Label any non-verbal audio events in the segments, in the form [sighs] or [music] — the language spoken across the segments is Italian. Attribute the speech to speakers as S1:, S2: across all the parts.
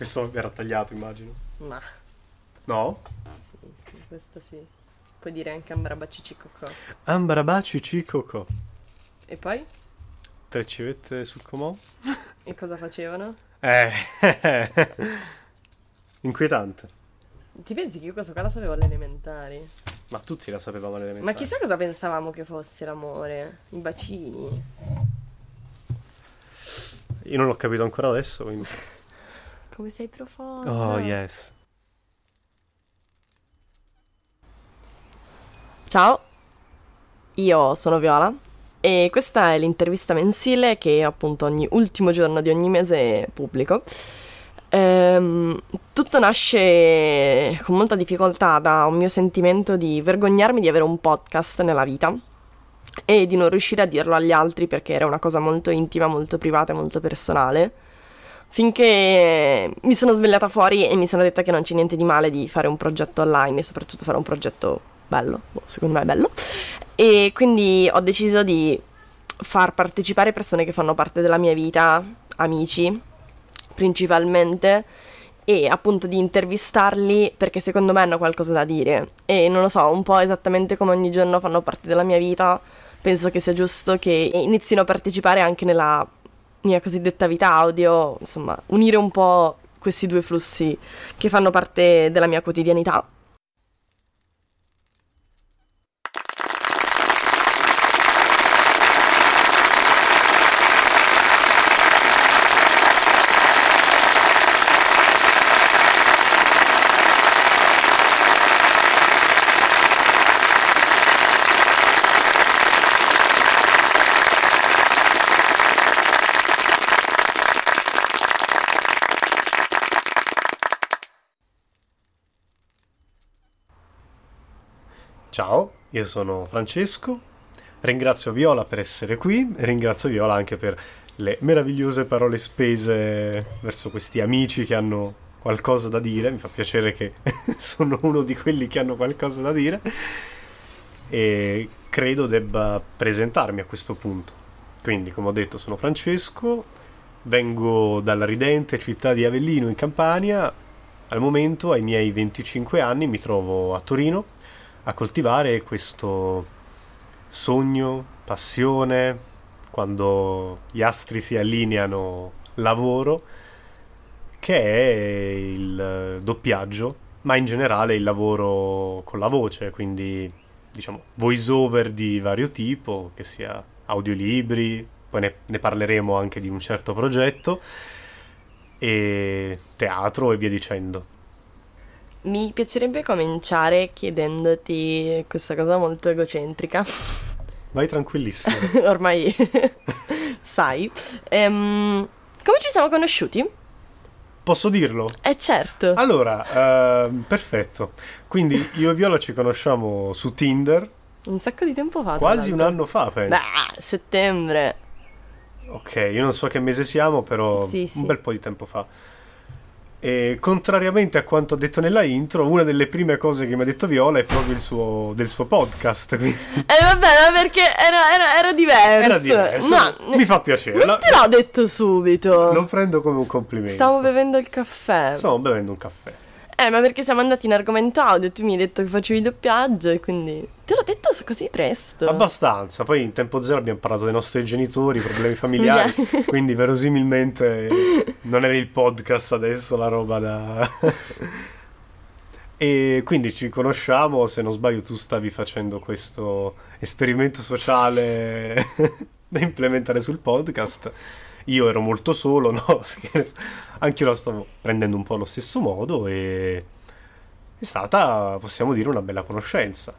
S1: Questo verrà tagliato, immagino.
S2: Ma
S1: No?
S2: sì, sì, questo sì. Puoi dire anche Ambrabacici Cocò.
S1: Ambarabaci cicoco.
S2: E poi?
S1: Tre civette sul comò?
S2: E cosa facevano?
S1: Eh. [laughs] Inquietante.
S2: Ti pensi che io questo qua la sapevo alle elementari?
S1: Ma tutti la sapevamo alle
S2: Ma
S1: elementari.
S2: chissà cosa pensavamo che fosse l'amore. I bacini.
S1: Io non l'ho capito ancora adesso, quindi...
S2: Come sei profondo.
S1: Oh, yes.
S2: Ciao, io sono Viola e questa è l'intervista mensile che appunto ogni ultimo giorno di ogni mese pubblico. Ehm, tutto nasce con molta difficoltà da un mio sentimento di vergognarmi di avere un podcast nella vita e di non riuscire a dirlo agli altri perché era una cosa molto intima, molto privata e molto personale. Finché mi sono svegliata fuori e mi sono detta che non c'è niente di male di fare un progetto online e soprattutto fare un progetto bello, boh, secondo me è bello. E quindi ho deciso di far partecipare persone che fanno parte della mia vita, amici principalmente, e appunto di intervistarli perché secondo me hanno qualcosa da dire. E non lo so, un po' esattamente come ogni giorno fanno parte della mia vita, penso che sia giusto che inizino a partecipare anche nella mia cosiddetta vita audio, insomma, unire un po' questi due flussi che fanno parte della mia quotidianità.
S1: Ciao, io sono Francesco. Ringrazio Viola per essere qui ringrazio Viola anche per le meravigliose parole spese verso questi amici che hanno qualcosa da dire. Mi fa piacere che [laughs] sono uno di quelli che hanno qualcosa da dire. E credo debba presentarmi a questo punto. Quindi, come ho detto, sono Francesco, vengo dalla ridente città di Avellino in Campania. Al momento, ai miei 25 anni, mi trovo a Torino a coltivare questo sogno, passione, quando gli astri si allineano, lavoro, che è il doppiaggio, ma in generale il lavoro con la voce, quindi diciamo voice over di vario tipo, che sia audiolibri, poi ne, ne parleremo anche di un certo progetto, e teatro e via dicendo.
S2: Mi piacerebbe cominciare chiedendoti questa cosa molto egocentrica,
S1: Vai tranquillissimo. [laughs]
S2: ormai [laughs] sai. Ehm, come ci siamo conosciuti?
S1: Posso dirlo?
S2: Eh certo.
S1: Allora, ehm, perfetto. Quindi io e Viola ci conosciamo su Tinder
S2: Un sacco di tempo fa.
S1: quasi un anno fa, penso.
S2: Beh, settembre.
S1: Ok, io non so che mese siamo, però
S2: Sì, sì.
S1: un bel po' di tempo fa. E contrariamente a quanto detto nella intro, una delle prime cose che mi ha detto Viola è proprio il suo, del suo podcast. quindi
S2: Eh vabbè, ma perché era, era- era diverso.
S1: Era diverso.
S2: No,
S1: Mi fa piacere.
S2: Non te l'ho detto subito.
S1: Lo prendo come un complimento.
S2: Stavo bevendo il caffè.
S1: Stavo bevendo un caffè.
S2: Eh, ma perché siamo andati in argomento audio e tu mi hai detto che facevi doppiaggio e quindi... Te l'ho detto così presto.
S1: Abbastanza. Poi in tempo zero abbiamo parlato dei nostri genitori, problemi familiari. [laughs] Quindi verosimilmente non era il podcast adesso la roba da. [laughs] e quindi ci conosciamo. Se non sbaglio, tu stavi facendo questo esperimento sociale [laughs] da implementare sul podcast. Io ero molto solo, [laughs] no? Scherzo. Anche io la stavo prendendo un po' allo stesso modo e. È stata, possiamo dire, una bella conoscenza.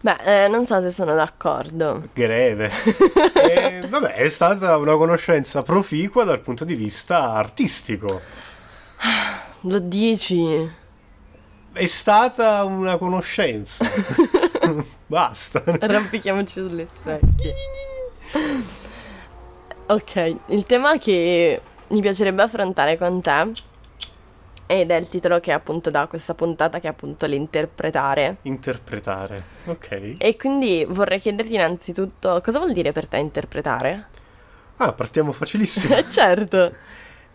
S2: Beh, eh, non so se sono d'accordo.
S1: greve. [laughs] e, vabbè, è stata una conoscenza proficua dal punto di vista artistico. [sighs]
S2: Lo dici?
S1: È stata una conoscenza. [laughs] Basta.
S2: Arrampichiamoci sulle specchie. Ok, il tema che mi piacerebbe affrontare con te ed è il titolo che appunto dà questa puntata che è appunto l'interpretare.
S1: Interpretare. Ok.
S2: E quindi vorrei chiederti innanzitutto cosa vuol dire per te interpretare?
S1: Ah, partiamo facilissimo. [laughs]
S2: Certo.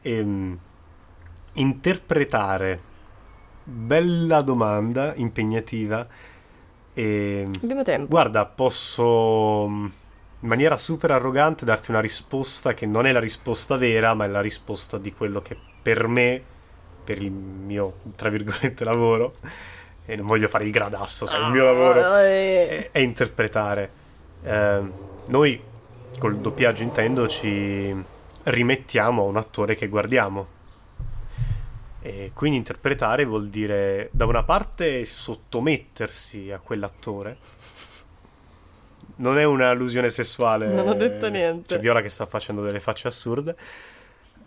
S1: Ehm, interpretare. Bella domanda, impegnativa. E...
S2: Abbiamo tempo.
S1: Guarda, posso in maniera super arrogante darti una risposta che non è la risposta vera, ma è la risposta di quello che per me, per il mio, tra virgolette, lavoro, e non voglio fare il gradasso, sai, il mio lavoro è, è interpretare. Eh, noi col doppiaggio intendo ci rimettiamo a un attore che guardiamo. E quindi interpretare vuol dire da una parte sottomettersi a quell'attore. Non è un'allusione sessuale.
S2: Non ho detto niente.
S1: C'è Viola che sta facendo delle facce assurde.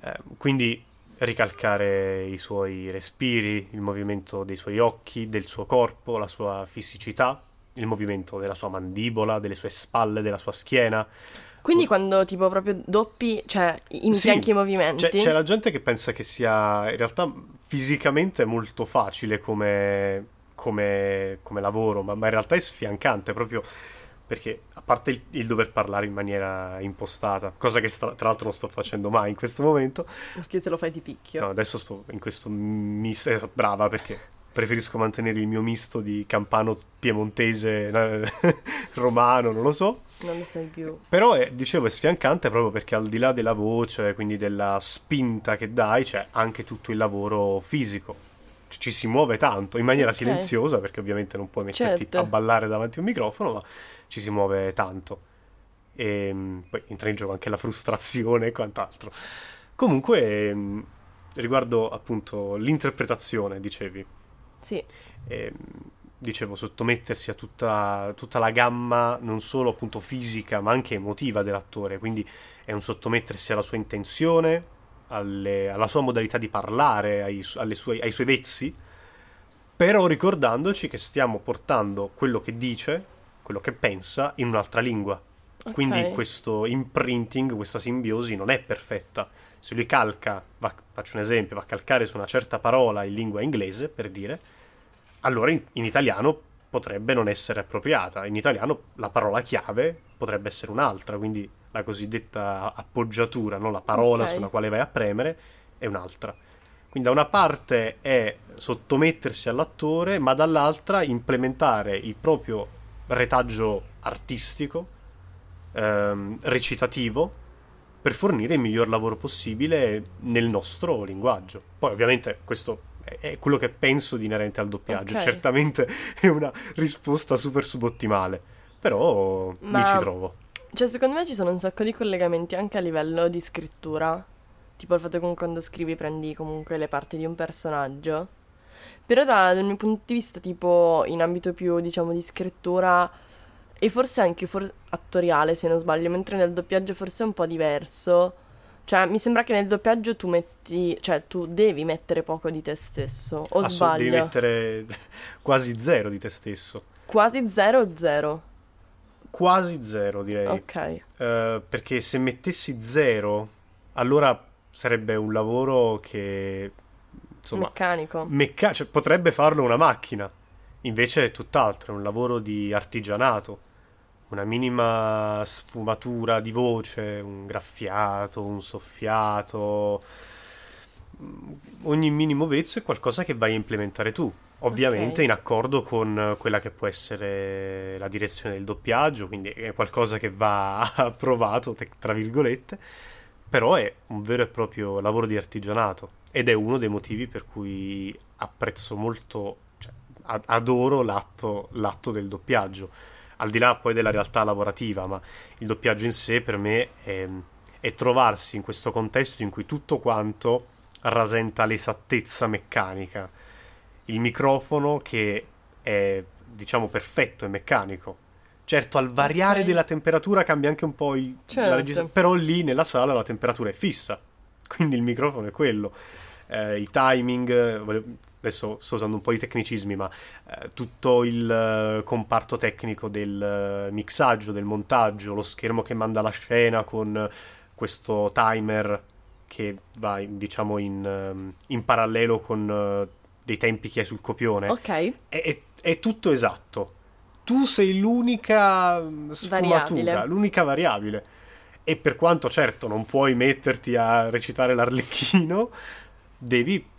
S1: Eh, quindi ricalcare i suoi respiri, il movimento dei suoi occhi, del suo corpo, la sua fisicità, il movimento della sua mandibola, delle sue spalle, della sua schiena.
S2: Quindi quando tipo proprio doppi, cioè impianchi
S1: Sì,
S2: i movimenti.
S1: C'è, c'è la gente che pensa che sia in realtà fisicamente molto facile come, come- come lavoro, ma, ma in realtà è sfiancante proprio perché a parte il, il dover parlare in maniera impostata, cosa che sta- tra l'altro non sto facendo mai in questo momento,
S2: Perché se lo fai ti picchio.
S1: no, adesso sto in questo misto, eh, brava perché preferisco mantenere il mio misto di campano piemontese, eh, [laughs] romano, non lo so.
S2: Non lo sai più.
S1: Però è, dicevo è sfiancante proprio perché al di là della voce, quindi della spinta che dai, c'è anche tutto il lavoro fisico. Ci- si muove tanto, in maniera
S2: Ok.
S1: silenziosa, perché ovviamente non puoi metterti
S2: Certo.
S1: a ballare davanti a un microfono, ma ci si muove tanto. E mh, poi entra in gioco anche la frustrazione e quant'altro. Comunque, mh, riguardo appunto l'interpretazione, dicevi,
S2: Sì,
S1: ehm, dicevo, sottomettersi a tutta, tutta la gamma non solo appunto fisica ma anche emotiva dell'attore, quindi è un sottomettersi alla sua intenzione, alle- alla sua modalità di parlare, ai, sue- ai suoi vezzi, però ricordandoci che stiamo portando quello che dice, quello che pensa in un'altra lingua.
S2: ok.
S1: Quindi questo imprinting, questa simbiosi non è perfetta. Se lui calca, va- faccio un esempio, va a calcare su una certa parola in lingua inglese, per dire, allora in, in italiano potrebbe non essere appropriata. In italiano la parola chiave potrebbe essere un'altra, quindi la cosiddetta appoggiatura, no? la parola
S2: Ok.
S1: sulla quale vai a premere, è un'altra. Quindi da una parte è sottomettersi all'attore, ma dall'altra implementare il proprio retaggio artistico, ehm, recitativo, per fornire il miglior lavoro possibile nel nostro linguaggio. Poi ovviamente questo è- quello che penso di inerente al doppiaggio,
S2: Ok.
S1: certamente [laughs] è una risposta super subottimale, però mi
S2: Ma-
S1: ci trovo.
S2: Cioè, secondo me ci sono un sacco di collegamenti anche a livello di scrittura. Tipo il fatto che quando scrivi prendi comunque le parti di un personaggio. Però da- dal mio punto di vista, tipo in ambito più, diciamo, di scrittura e forse anche for- attoriale, se non sbaglio, mentre nel doppiaggio forse è un po' diverso. Cioè, mi sembra che nel doppiaggio tu metti, cioè tu devi mettere poco di te stesso, o
S1: Assu-
S2: sbaglio?
S1: devi mettere [laughs] quasi zero di te stesso.
S2: Quasi zero o zero?
S1: Quasi zero, direi.
S2: Ok.
S1: Eh, perché se mettessi zero, allora sarebbe un lavoro che insomma
S2: Meccanico.
S1: mecca- cioè, potrebbe farlo una macchina. Invece è tutt'altro, è un lavoro di artigianato. Una minima sfumatura di voce, un graffiato, un soffiato. Mm, Ogni minimo vezzo è qualcosa che vai a implementare tu. Ovviamente
S2: Ok.
S1: in accordo con quella che può essere la direzione del doppiaggio, quindi è qualcosa che va [laughs] approvato, tra virgolette, però è un vero e proprio lavoro di artigianato ed è uno dei motivi per cui apprezzo molto, cioè, adoro l'atto, l'atto del doppiaggio, al di là poi della realtà lavorativa, ma il doppiaggio in sé per me è, è trovarsi in questo contesto in cui tutto quanto rasenta l'esattezza meccanica, il microfono che è diciamo perfetto, è meccanico. Certo, al variare
S2: Ok.
S1: della temperatura cambia anche un po' il,
S2: Certo.
S1: la registra- però lì nella sala la temperatura è fissa, quindi il microfono è quello. Eh, I timing, adesso sto usando un po' di tecnicismi, ma eh, tutto il eh, comparto tecnico del eh, mixaggio, del montaggio, lo schermo che manda la scena con questo timer che va diciamo in, ehm, in parallelo con eh, dei tempi che hai sul copione
S2: Ok.
S1: è, è- è tutto esatto. Tu sei l'unica mm, sfumatura,
S2: Variabile.
S1: l'unica variabile. E per quanto certo non puoi metterti a recitare l'arlecchino, devi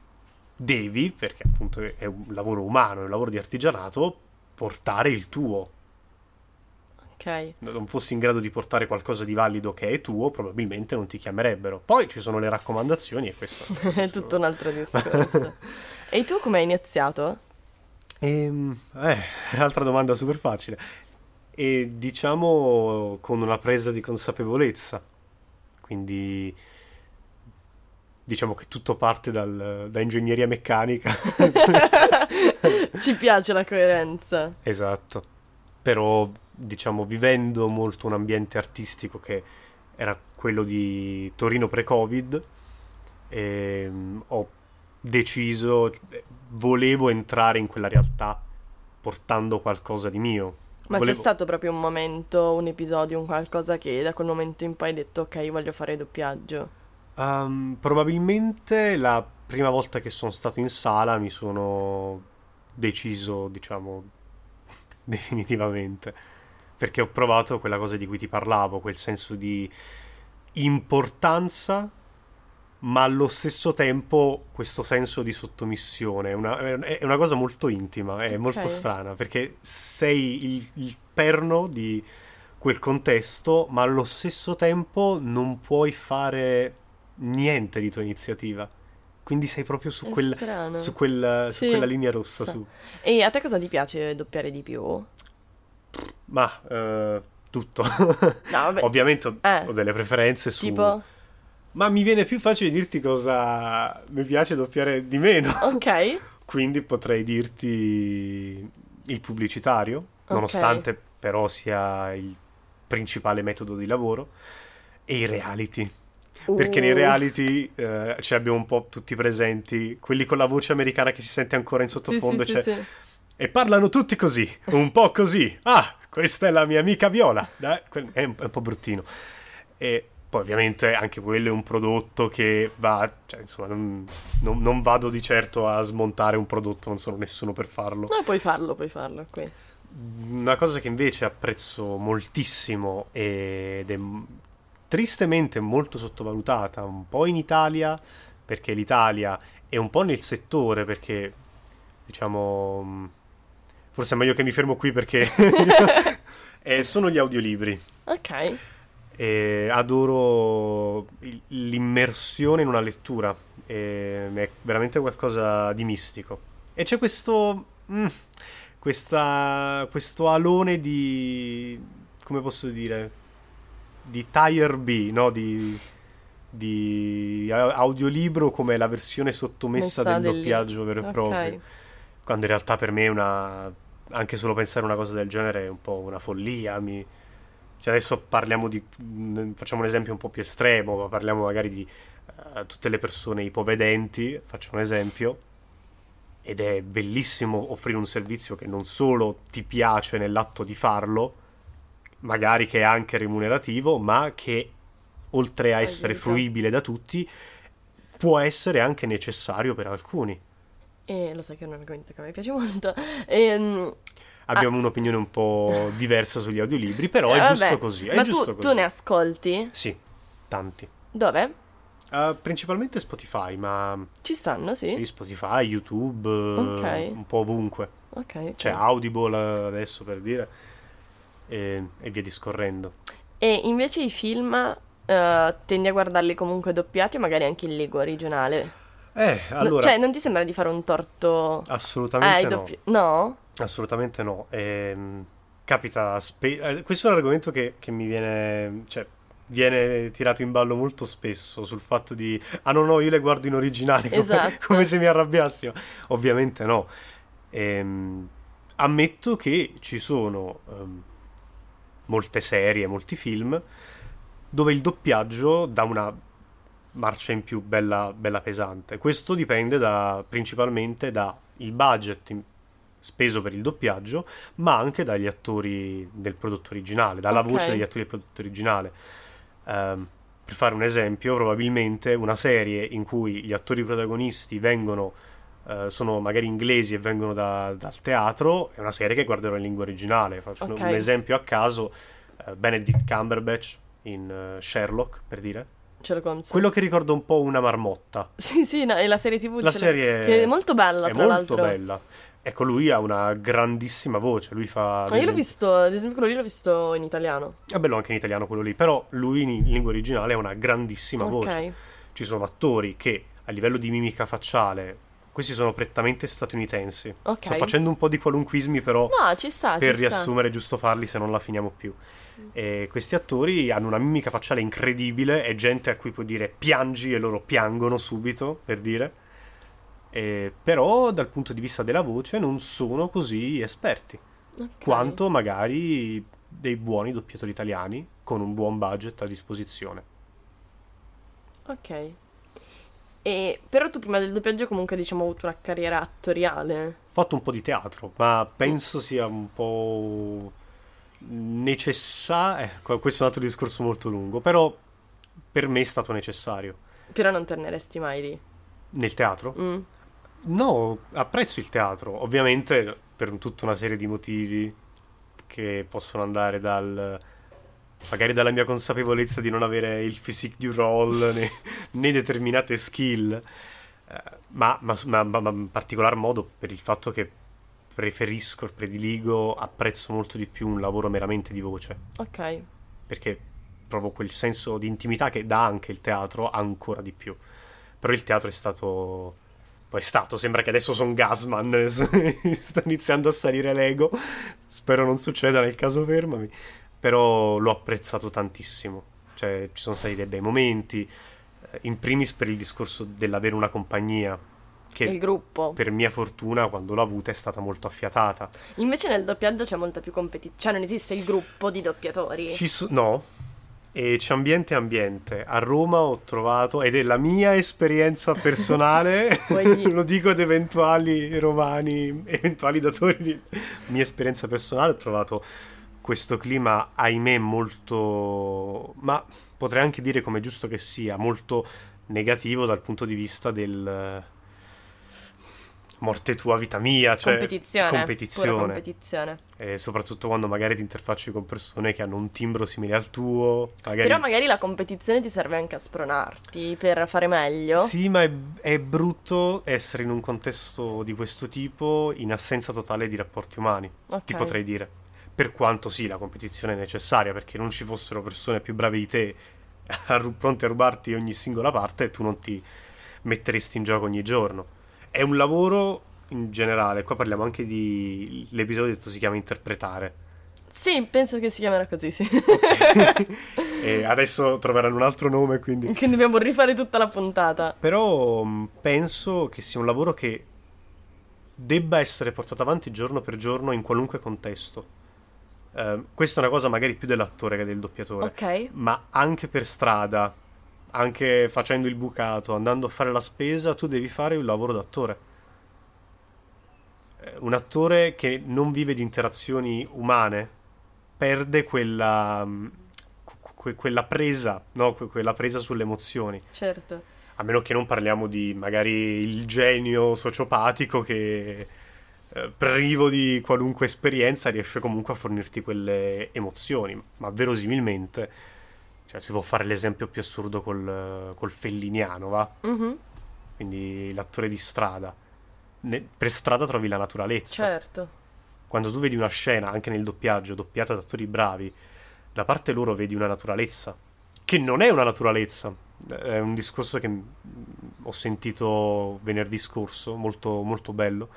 S1: devi, perché appunto è un lavoro umano, è un lavoro di artigianato, portare il tuo.
S2: Ok.
S1: Non fossi in grado di portare qualcosa di valido che è tuo, probabilmente non ti chiamerebbero. Poi ci sono le raccomandazioni e questo [laughs]
S2: è tutto un altro discorso. [laughs] e tu come hai iniziato?
S1: Ehm, eh, [laughs] altra domanda super facile. E diciamo con una presa di consapevolezza. Quindi diciamo che tutto parte dal, da ingegneria meccanica. [laughs]
S2: Ci piace la coerenza.
S1: Esatto. Però, diciamo, vivendo molto un ambiente artistico che era quello di Torino pre-Covid, ehm, ho deciso, volevo entrare in quella realtà portando qualcosa di mio.
S2: Ma
S1: Volevo-
S2: c'è stato proprio un momento, un episodio, un qualcosa che da quel momento in poi hai detto ok, voglio fare doppiaggio.
S1: Um, probabilmente la prima volta che sono stato in sala mi sono deciso, diciamo, [laughs] definitivamente. Perché ho provato quella cosa di cui ti parlavo, quel senso di importanza, ma allo stesso tempo questo senso di sottomissione. È una, è una cosa molto intima, è
S2: Ok.
S1: molto strana, perché sei il, il perno di quel contesto, ma allo stesso tempo non puoi fare niente di tua iniziativa. Quindi sei proprio su, quel- su quel- su
S2: Sì.
S1: quella linea rossa.
S2: Sa-
S1: Su.
S2: E a te cosa ti piace doppiare di più? No,
S1: Ma eh, tutto.
S2: vabbè. [laughs]
S1: Ovviamente ho,
S2: Eh.
S1: ho delle preferenze su...
S2: Tipo,
S1: Ma mi viene più facile dirti cosa mi piace doppiare di meno.
S2: ok. [laughs]
S1: Quindi potrei dirti il pubblicitario, nonostante però sia il principale metodo di lavoro, e i reality. Perché nei
S2: Uh,
S1: reality eh, ce li abbiamo un po' tutti presenti, quelli con la voce americana che si sente ancora in
S2: Sì,
S1: sottofondo,
S2: sì,
S1: cioè,
S2: sì, sì.
S1: e parlano tutti così, un po' così. Ah, questa è la mia amica Viola. È un po' bruttino. E poi ovviamente anche quello è un prodotto che va, cioè insomma, non, non- non vado di certo a smontare un prodotto, non sono nessuno per farlo.
S2: No, puoi farlo, puoi farlo qui.
S1: Una cosa che invece apprezzo moltissimo ed è tristemente molto sottovalutata, un po' in Italia, perché l'Italia è un po' nel settore, perché diciamo, forse è meglio che mi fermo qui perché [laughs] [laughs] eh, sono gli audiolibri.
S2: Ok.
S1: E adoro l'immersione in una lettura, è veramente qualcosa di mistico. E c'è questo, mm, questa- questo alone di, come posso dire, di Tire B, no? Di, di audiolibro come la versione sottomessa
S2: Messa
S1: del doppiaggio vero e proprio.
S2: Ok.
S1: Quando in realtà per me è una. Anche solo pensare a una cosa del genere è un po' una follia. Mi... Cioè adesso parliamo di. mh, Facciamo un esempio un po' più estremo, ma parliamo magari di eh, tutte le persone ipovedenti. Faccio un esempio. Ed è bellissimo offrire un servizio che non solo ti piace nell'atto di farlo, magari che è anche remunerativo, ma che oltre a essere fruibile da tutti, può essere anche necessario per alcuni.
S2: E lo sai che è un argomento che a me piace molto. Ehm,
S1: Abbiamo un'opinione un po' [laughs] diversa sugli audiolibri, però
S2: eh,
S1: è
S2: vabbè,
S1: giusto così. È
S2: Ma
S1: giusto
S2: tu,
S1: così.
S2: tu ne ascolti?
S1: Sì, tanti.
S2: Dove?
S1: Uh, principalmente Spotify, ma
S2: Ci stanno, sì.
S1: sì, Spotify, YouTube,
S2: Ok.
S1: eh, un po' ovunque.
S2: Ok. ok.
S1: C'è Audible eh, adesso per dire, e, e via discorrendo.
S2: E invece i film eh, tendi a guardarli comunque doppiati o magari anche in lingua originale?
S1: Eh,
S2: No,
S1: allora,
S2: cioè, non ti sembra di fare un torto
S1: assolutamente
S2: ai
S1: no.
S2: doppi- No?
S1: Assolutamente no. Ehm, capita, spe- eh, questo è un argomento che, che mi viene, cioè, viene tirato in ballo molto spesso sul fatto di, ah no, no, io le guardo in originale, come,
S2: Esatto. [laughs]
S1: come se mi arrabbiassimo. Ovviamente no. Ehm, ammetto che ci sono ehm, molte serie, molti film dove il doppiaggio dà una marcia in più bella, bella pesante. Questo dipende da, principalmente dal budget speso per il doppiaggio, ma anche dagli attori del prodotto originale, dalla
S2: Ok.
S1: voce degli attori del prodotto originale. Ehm, per fare un esempio, probabilmente una serie in cui gli attori protagonisti vengono, eh, sono magari inglesi e vengono da- dal teatro, è una serie che guarderò in lingua originale. Faccio un-
S2: Ok.
S1: un esempio a caso, eh, Benedict Cumberbatch in eh, Sherlock, per dire. Quello che ricorda un po' una marmotta.
S2: Sì, sì, no, e la serie TV
S1: La serie
S2: che è molto bella,
S1: è
S2: tra
S1: molto
S2: l'altro.
S1: bella. Ecco, lui ha una grandissima voce. Lui fa.
S2: Ma io l'ho visto, ad esempio, quello lì l'ho visto in italiano.
S1: È bello anche in italiano quello lì. Però lui in lingua originale ha una grandissima voce.
S2: Ok.
S1: Ci sono attori che a livello di mimica facciale. Questi sono prettamente statunitensi.
S2: Ok.
S1: Sto facendo un po' di qualunquismi, però.
S2: No, ci sta,
S1: per
S2: ci sta.
S1: riassumere, è giusto farli se non la finiamo più. E questi attori hanno una mimica facciale incredibile, è gente a cui puoi dire piangi e loro piangono subito, per dire. E- però dal punto di vista della voce non sono così esperti
S2: Ok.
S1: quanto magari dei buoni doppiatori italiani con un buon budget a disposizione.
S2: Ok. E, però tu prima del doppiaggio comunque diciamo hai avuto una carriera attoriale.
S1: Ho fatto un po' di teatro, ma penso sia un po' necessario. questo è un altro discorso molto lungo, però per me è stato necessario.
S2: Però non torneresti mai lì.
S1: Nel teatro?
S2: Mm.
S1: No, apprezzo il teatro, ovviamente per tutta una serie di motivi che possono andare dal magari dalla mia consapevolezza di non avere il physique du role né, [laughs] né determinate skill, eh, ma, ma- ma- ma- ma in particolar modo per il fatto che preferisco, prediligo, apprezzo molto di più un lavoro meramente di voce,
S2: Ok.
S1: perché provo quel senso di intimità che dà anche il teatro ancora di più. Però il teatro è stato poi è stato, sembra che adesso sono Gasman, [laughs] sta iniziando a salire l'ego, spero non succeda nel caso fermami, però l'ho apprezzato tantissimo, cioè ci sono stati dei bei momenti, eh, in primis per il discorso dell'avere una compagnia, che
S2: Il gruppo.
S1: per mia fortuna quando l'ho avuta è stata molto affiatata.
S2: Invece nel doppiaggio c'è molta più competizione. Cioè non esiste il gruppo di doppiatori.
S1: So- no, e c'è ambiente ambiente. A Roma ho trovato, ed è la mia esperienza personale, [laughs] [laughs] lo dico ad eventuali romani, eventuali datori di mia esperienza personale, ho trovato questo clima, ahimè, molto, ma potrei anche dire come è giusto che sia, molto negativo dal punto di vista del morte tua, vita mia, cioè
S2: competizione. Pura
S1: competizione.
S2: competizione.
S1: E soprattutto quando magari ti interfacci con persone che hanno un timbro simile al tuo. Magari...
S2: Però magari la competizione ti serve anche a spronarti per fare meglio.
S1: Sì, ma è, è brutto essere in un contesto di questo tipo in assenza totale di rapporti umani,
S2: Ok.
S1: ti potrei dire. Per quanto sì, la competizione è necessaria, perché non ci fossero persone più brave di te a pronte a rubarti ogni singola parte e tu non ti metteresti in gioco ogni giorno. È un lavoro in generale, qua parliamo anche di... l'episodio detto si chiama interpretare.
S2: Sì, penso che si chiamerà così, sì. [laughs]
S1: e adesso troveranno un altro nome, quindi...
S2: che dobbiamo rifare tutta la puntata.
S1: Però mh, penso che sia un lavoro che debba essere portato avanti giorno per giorno in qualunque contesto. Eh, questa è una cosa magari più dell'attore che del doppiatore,
S2: Ok.
S1: ma anche per strada, anche facendo il bucato, andando a fare la spesa, tu devi fare un lavoro d'attore. Eh, Un attore che non vive di interazioni umane perde quella, que- quella presa, no? Que- quella presa sulle emozioni.
S2: Certo.
S1: A meno che non parliamo di magari il genio sociopatico che eh, privo di qualunque esperienza riesce comunque a fornirti quelle emozioni, ma verosimilmente, cioè si può fare l'esempio più assurdo col, col felliniano, va?
S2: Mhm,
S1: Quindi l'attore di strada. Ne- per strada trovi la naturalezza.
S2: Certo.
S1: Quando tu vedi una scena, anche nel doppiaggio, doppiata da attori bravi, da parte loro vedi una naturalezza, che non è una naturalezza. È un discorso che mm, ho sentito venerdì scorso, molto, molto bello.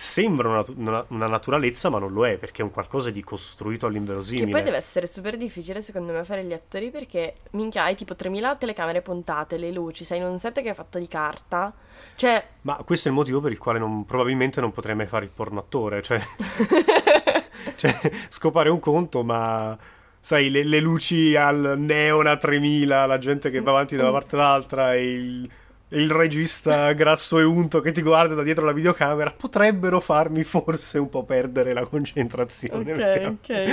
S1: Sembra una, una- una naturalezza, ma non lo è, perché è un qualcosa di costruito
S2: Che
S1: all'inverosimile.
S2: poi deve essere super difficile secondo me fare gli attori perché minchia hai tipo 3000 telecamere puntate, le luci, sei in un set che è fatto di carta. Cioè,
S1: Ma questo è il motivo per il quale non- probabilmente non potrei mai fare il porno attore, cioè... [laughs] cioè, scopare un conto, ma sai, le, le luci al neon a 3000, la gente che va avanti da una parte all'altra e il, il regista grasso e unto che ti guarda da dietro la videocamera potrebbero farmi forse un po' perdere la concentrazione. perché-
S2: ok, ok.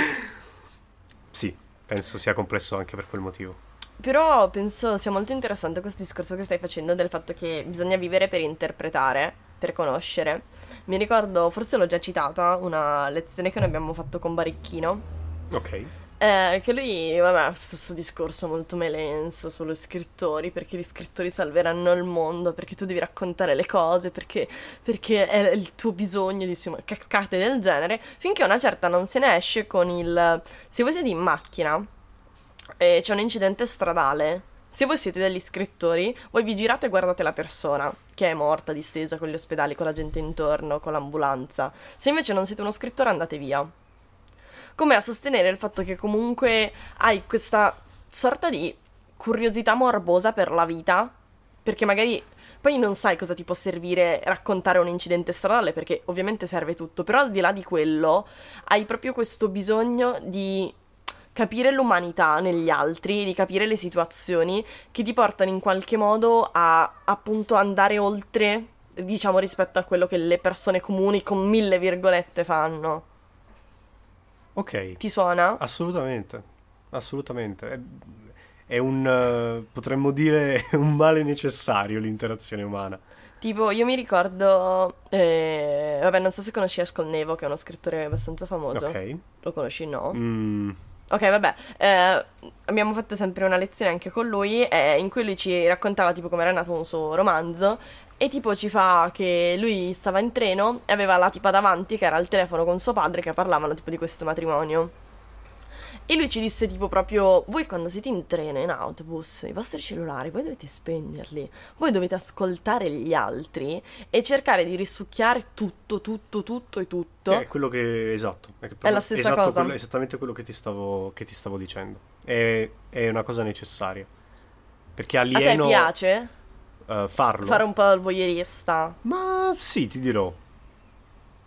S1: Sì, penso sia complesso anche per quel motivo.
S2: Però penso sia molto interessante questo discorso che stai facendo del fatto che bisogna vivere per interpretare, per conoscere. Mi ricordo, forse l'ho già citata, una lezione che noi abbiamo fatto con Baricchino,
S1: Ok.
S2: Eh, che lui, vabbè, questo discorso molto melenso sugli scrittori, perché gli scrittori salveranno il mondo, perché tu devi raccontare le cose, perché, perché è il tuo bisogno di caccate del genere, finché una certa non se ne esce con il... Se voi siete in macchina e c'è un incidente stradale, se voi siete degli scrittori, voi vi girate e guardate la persona che è morta, distesa con gli ospedali, con la gente intorno, con l'ambulanza. Se invece non siete uno scrittore andate via come a sostenere il fatto che comunque hai questa sorta di curiosità morbosa per la vita, perché magari poi non sai cosa ti può servire raccontare un incidente stradale, perché ovviamente serve tutto, però al di là di quello hai proprio questo bisogno di capire l'umanità negli altri, di capire le situazioni che ti portano in qualche modo a appunto andare oltre, diciamo, rispetto a quello che le persone comuni con mille virgolette fanno.
S1: Ok.
S2: Ti suona?
S1: Assolutamente, assolutamente. È, è un, uh, potremmo dire, [laughs] un male necessario l'interazione umana.
S2: Tipo, io mi ricordo, eh, vabbè, non so se conosci Ascol Nevo, che è uno scrittore abbastanza famoso.
S1: Ok.
S2: Lo conosci, no?
S1: Mm.
S2: Ok, vabbè, eh, abbiamo fatto sempre una lezione anche con lui eh, in cui lui ci raccontava tipo come era nato un suo romanzo e tipo ci fa che lui stava in treno e aveva la tipa davanti che era al telefono con suo padre che parlavano tipo di questo matrimonio. E lui ci disse tipo proprio, voi quando siete in treno, in autobus, i vostri cellulari, voi dovete spegnerli, voi dovete ascoltare gli altri e cercare di risucchiare tutto, tutto, tutto e tutto.
S1: Sì, è quello che, esatto.
S2: È, è la stessa
S1: esatto,
S2: cosa.
S1: Quello, esattamente quello che ti stavo, che ti stavo dicendo. È, è, una cosa necessaria. Perché alieno...
S2: A te piace?
S1: Uh, farlo.
S2: Fare un po' il voyeurista.
S1: Ma sì, ti dirò.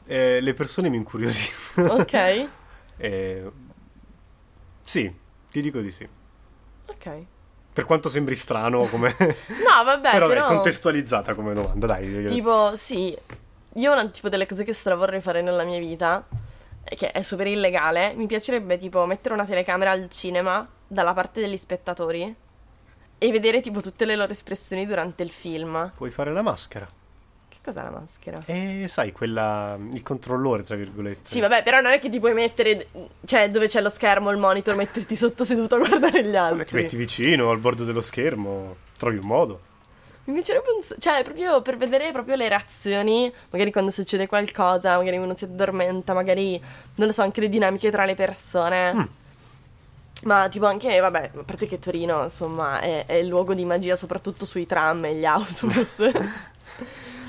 S1: Eh, le persone mi incuriosiscono.
S2: Ok. [laughs]
S1: eh, sì, ti dico di sì.
S2: Ok.
S1: Per quanto sembri strano come... [laughs]
S2: no, vabbè,
S1: però...
S2: però...
S1: è contestualizzata come domanda, dai.
S2: Tipo, sì, io una tipo delle cose che stra vorrei fare nella mia vita, che è super illegale, mi piacerebbe tipo mettere una telecamera al cinema dalla parte degli spettatori e vedere tipo tutte le loro espressioni durante il film.
S1: Puoi fare la maschera.
S2: Che cos'è la maschera?
S1: Eh, sai, quella. il controllore, tra virgolette.
S2: Sì, vabbè, però non è che ti puoi mettere. cioè, dove c'è lo schermo, il monitor, metterti sotto seduto a guardare gli altri.
S1: Ti metti vicino al bordo dello schermo, trovi un modo.
S2: Mi piacerebbe un... Cioè, proprio per vedere proprio le reazioni, magari quando succede qualcosa, magari uno si addormenta, magari, non lo so, anche le dinamiche tra le persone. Mm. Ma tipo anche, vabbè, a parte che Torino, insomma, è, è il luogo di magia soprattutto sui tram e gli autobus. [laughs]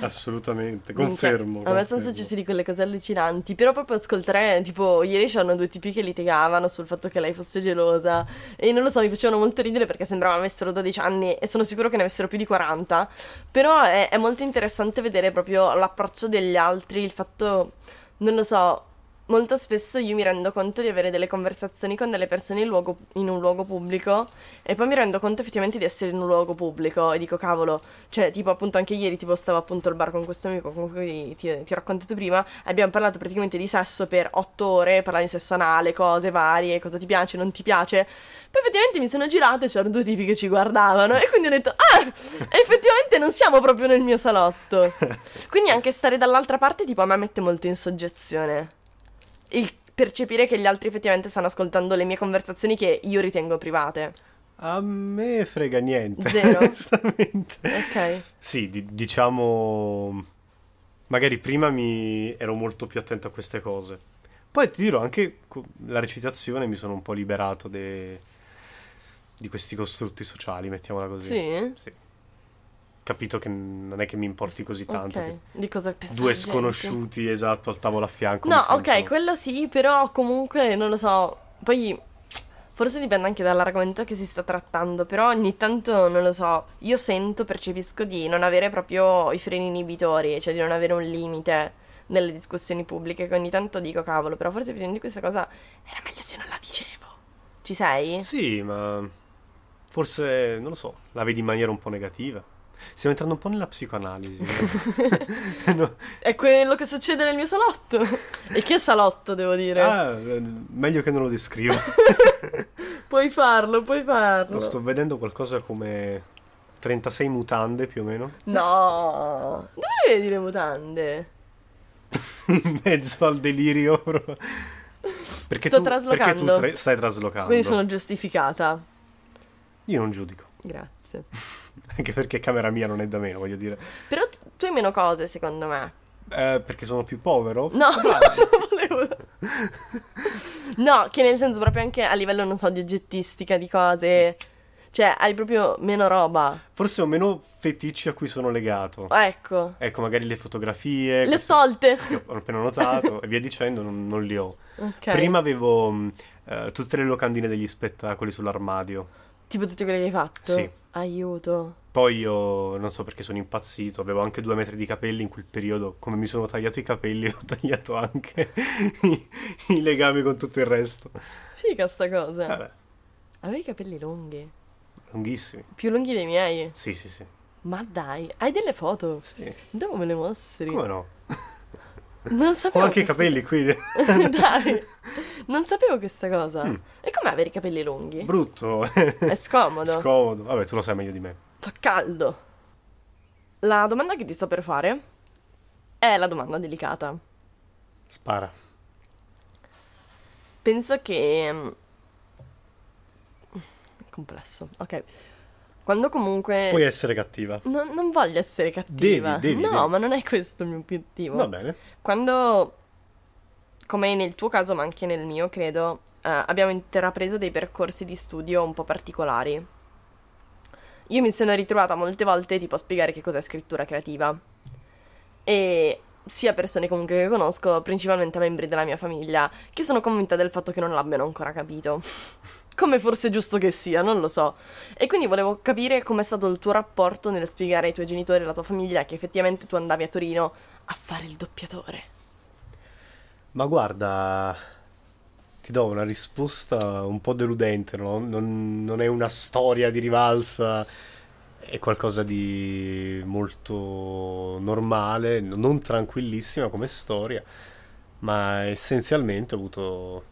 S1: Assolutamente, confermo.
S2: A me sono successe di quelle cose allucinanti. Però proprio ascoltare, tipo, ieri c'erano due tipi che litigavano sul fatto che lei fosse gelosa. E non lo so, mi facevano molto ridere perché sembrava avessero 12 anni e sono sicuro che ne avessero più di 40. Però è, è molto interessante vedere proprio l'approccio degli altri, il fatto, non lo so, molto spesso io mi rendo conto di avere delle conversazioni con delle persone in, luogo, in, un luogo pubblico e poi mi rendo conto effettivamente di essere in un luogo pubblico e dico cavolo, cioè tipo appunto anche ieri tipo stavo appunto al bar con questo amico con cui ti, ti ho raccontato prima abbiamo parlato praticamente di sesso per otto ore, parlare di sesso anale, cose varie, cosa ti piace, non ti piace. Poi effettivamente mi sono girata e c'erano due tipi che ci guardavano e quindi ho detto ah, effettivamente non siamo proprio nel mio salotto. [laughs] Quindi anche stare dall'altra parte tipo a me mette molto in soggezione il percepire che gli altri effettivamente stanno ascoltando le mie conversazioni che io ritengo private.
S1: A me frega niente.
S2: Zero. [laughs]
S1: Onestamente.
S2: Ok.
S1: Sì, di- diciamo. Magari prima mi ero molto più attento a queste cose. Poi ti dirò anche la recitazione mi sono un po' liberato de... di questi costrutti sociali, mettiamola così.
S2: Sì?
S1: Sì capito che non è che mi importi così tanto.
S2: Ok, di cosa pensi?
S1: Due sconosciuti, esatto, al tavolo a fianco.
S2: No, ok, quello sì, però comunque non lo so. Poi forse dipende anche dall'argomento che si sta trattando, però ogni tanto non lo so, io sento, percepisco di non avere proprio i freni inibitori, cioè di non avere un limite nelle discussioni pubbliche, che ogni tanto dico cavolo, però forse prima di questa cosa era meglio se non la dicevo. Ci sei?
S1: Sì, ma forse non lo so, la vedi in maniera un po' negativa. Stiamo entrando un po' nella psicoanalisi. [laughs]
S2: no. È quello che succede nel mio salotto. E che salotto, devo dire?
S1: Ah, meglio che non lo descrivo. [laughs]
S2: puoi farlo, puoi farlo.
S1: Lo sto vedendo qualcosa come 36 mutande più o meno.
S2: No, dove vedi le mutande? [laughs]
S1: In mezzo al delirio. Perché
S2: Sto
S1: tu,
S2: traslocando.
S1: Perché tu tra- stai traslocando.
S2: Quindi sono giustificata.
S1: Io non giudico.
S2: Grazie.
S1: Anche perché camera mia non è da meno, voglio dire.
S2: Però tu, tu hai meno cose, secondo me.
S1: Eh, perché sono più povero?
S2: No, [laughs] volevo... No, che nel senso proprio anche a livello, non so, di oggettistica, di cose. Cioè, hai proprio meno roba.
S1: Forse ho meno feticci a cui sono legato.
S2: Ecco.
S1: Ecco, magari le fotografie.
S2: Le ho
S1: queste-
S2: tolte.
S1: che ho appena notato e via dicendo, non, non li ho.
S2: Ok.
S1: Prima avevo eh, tutte le locandine degli spettacoli sull'armadio.
S2: Tipo tutte quelle che hai fatto?
S1: Sì.
S2: Aiuto.
S1: Poi io, non so perché sono impazzito, avevo anche due metri di capelli in quel periodo. Come mi sono tagliato i capelli, [laughs] ho tagliato anche i, i legami con tutto il resto.
S2: Figa sta cosa.
S1: Vabbè,
S2: Avevi i capelli lunghi.
S1: lunghissimi.
S2: Più lunghi dei miei.
S1: Sì, sì, sì.
S2: Ma dai, hai delle foto?
S1: Sì.
S2: Dove me le mostri?
S1: Come no?
S2: Non
S1: Ho
S2: sapevo.
S1: anche i
S2: questa-
S1: capelli qui. [laughs]
S2: dai. Non sapevo questa cosa.
S1: Mm.
S2: E com'è avere i capelli lunghi?
S1: Brutto.
S2: È scomodo.
S1: Scomodo. Vabbè, tu lo sai meglio di me.
S2: Fa caldo. La domanda che ti sto per fare è la domanda delicata.
S1: Spara.
S2: Penso che... mm, È complesso. Ok. Quando comunque...
S1: Puoi essere cattiva.
S2: Non, non voglio essere cattiva.
S1: Devi, devi,
S2: no,
S1: devi.
S2: ma non è questo il mio obiettivo.
S1: Va bene.
S2: Quando, come nel tuo caso, ma anche nel mio, credo, eh, abbiamo intrapreso dei percorsi di studio un po' particolari. Io mi sono ritrovata molte volte tipo a spiegare che cos'è scrittura creativa. E sia persone comunque che conosco, principalmente membri della mia famiglia, che sono convinta del fatto che non l'abbiano ancora capito. Come forse è giusto che sia, non lo so. E quindi volevo capire com'è stato il tuo rapporto nel spiegare ai tuoi genitori e alla tua famiglia che effettivamente tu andavi a Torino a fare il doppiatore.
S1: Ma guarda, ti do una risposta un po' deludente, no? Non, non è una storia di rivalsa, è qualcosa di molto normale, non tranquillissima come storia, ma essenzialmente ho avuto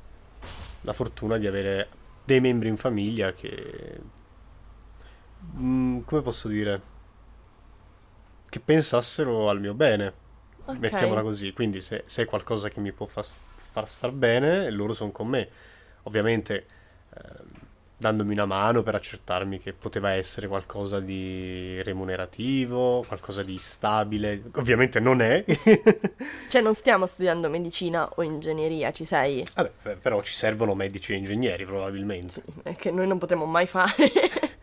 S1: la fortuna di avere dei membri in famiglia che... mm, come posso dire? Che pensassero al mio bene.
S2: Ok.
S1: Mettiamola così, quindi se, se è qualcosa che mi può fa- far star bene, loro sono con me. Ovviamente ehm, dandomi una mano per accertarmi che poteva essere qualcosa di remunerativo, qualcosa di stabile. Ovviamente non è. [laughs]
S2: Cioè non stiamo studiando medicina o ingegneria, ci sei?
S1: Vabbè, però ci servono medici e ingegneri probabilmente.
S2: È che noi non potremo mai fare. [laughs]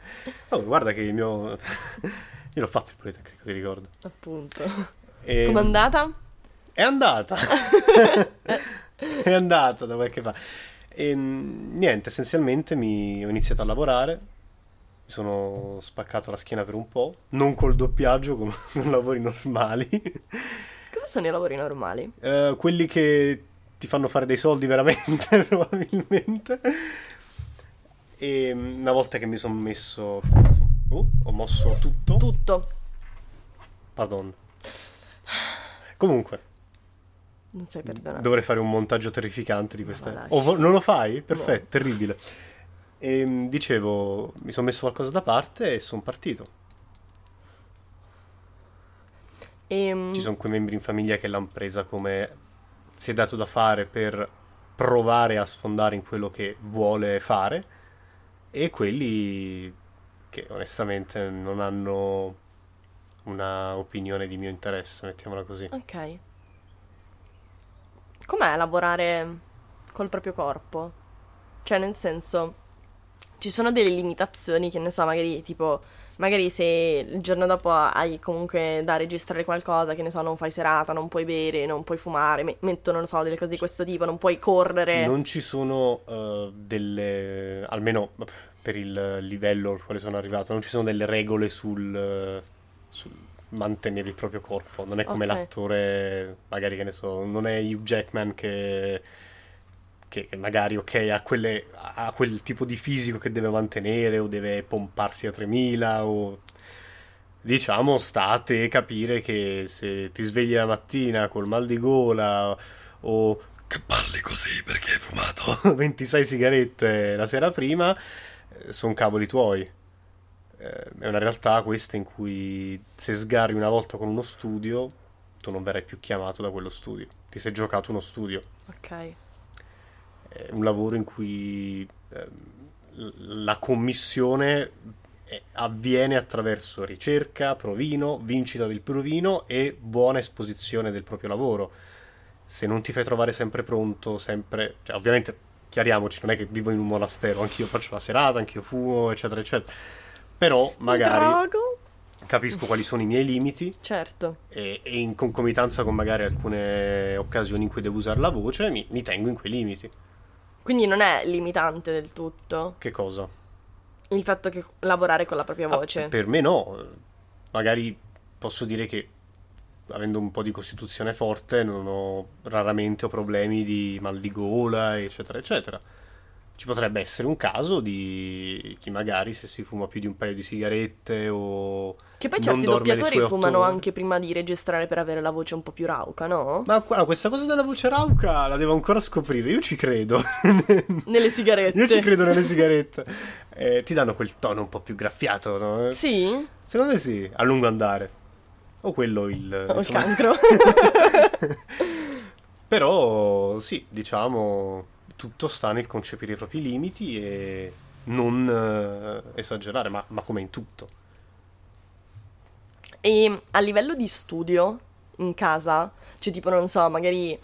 S1: Oh, guarda che il mio... [laughs] Io l'ho fatto il Politecnico, ti ricordo.
S2: Appunto.
S1: E-
S2: Com'è andata?
S1: È andata. è andata da qualche parte. E mm, niente, essenzialmente mi ho iniziato a lavorare. Mi sono spaccato la schiena per un po', non col doppiaggio, con, [laughs] con lavori normali.
S2: Cosa sono i lavori normali?
S1: Eh, quelli che ti fanno fare dei soldi veramente, [laughs] probabilmente. E mm, una volta che mi sono messo. Oh, ho mosso tutto.
S2: Tutto.
S1: Pardon. Comunque.
S2: Non sei perdonato.
S1: Dovrei fare un montaggio terrificante di
S2: lascia.
S1: Oh, vo- non lo fai? Perfetto, terribile. E mh, dicevo, mi sono messo qualcosa da parte e sono partito.
S2: Ehm,
S1: Ci sono quei membri in famiglia che l'hanno presa come si è dato da fare per provare a sfondare in quello che vuole fare e quelli che onestamente non hanno una opinione di mio interesse, mettiamola così.
S2: Ok. Com'è lavorare col proprio corpo? Cioè, nel senso, ci sono delle limitazioni che ne so, magari tipo, magari se il giorno dopo hai comunque da registrare qualcosa, che ne so, non fai serata, non puoi bere, non puoi fumare, me- mettono, non so, delle cose di questo tipo, non puoi correre.
S1: Non ci sono eh, delle, almeno per il livello al quale sono arrivato, non ci sono delle regole sul, eh, sul mantenere il proprio corpo. Non è come
S2: Ok.
S1: l'attore, magari che ne so, non è Hugh Jackman che, che magari, ok, ha, quelle- ha quel tipo di fisico che deve mantenere o deve pomparsi a 3000 o... Diciamo, sta a te capire che se ti svegli la mattina col mal di gola o che parli così perché hai fumato [laughs] 26 sigarette la sera prima, sono cavoli tuoi. Eh, È una realtà questa in cui se sgarri una volta con uno studio, tu non verrai più chiamato da quello studio. Ti sei giocato uno studio.
S2: Ok.
S1: è un lavoro in cui l- la commissione eh, avviene attraverso ricerca, provino, vincita del provino e buona esposizione del proprio lavoro. Se non ti fai trovare sempre pronto, sempre... Cioè, ovviamente, chiariamoci, non è che vivo in un monastero, anch'io faccio la serata, anch'io fumo, eccetera, eccetera. Però magari capisco quali sono i miei limiti
S2: Certo.
S1: e, e in concomitanza con magari alcune occasioni in cui devo usare la voce, mi, mi tengo in quei limiti.
S2: Quindi non è limitante del tutto
S1: Che cosa?
S2: il fatto che lavorare con la propria
S1: Ah,
S2: voce.
S1: per me no, magari posso dire che avendo un po' di costituzione forte non ho raramente ho problemi di mal di gola, eccetera, eccetera. Ci potrebbe essere un caso di chi magari se si fuma più di un paio di sigarette o
S2: Che poi certi doppiatori fumano
S1: ore.
S2: anche prima di registrare per avere la voce un po' più rauca, no?
S1: Ma guarda, questa cosa della voce rauca la devo ancora scoprire, io ci credo. [laughs]
S2: Nelle sigarette.
S1: Io ci credo nelle sigarette. Eh, ti danno quel tono un po' più graffiato, no?
S2: Sì?
S1: Secondo me sì, a lungo andare. O quello il...
S2: O il
S1: insomma-
S2: cancro. [laughs]
S1: Però sì, diciamo, tutto sta nel concepire i propri limiti e non eh, esagerare, ma, ma come in tutto.
S2: E a livello di studio in casa, cioè tipo non so, magari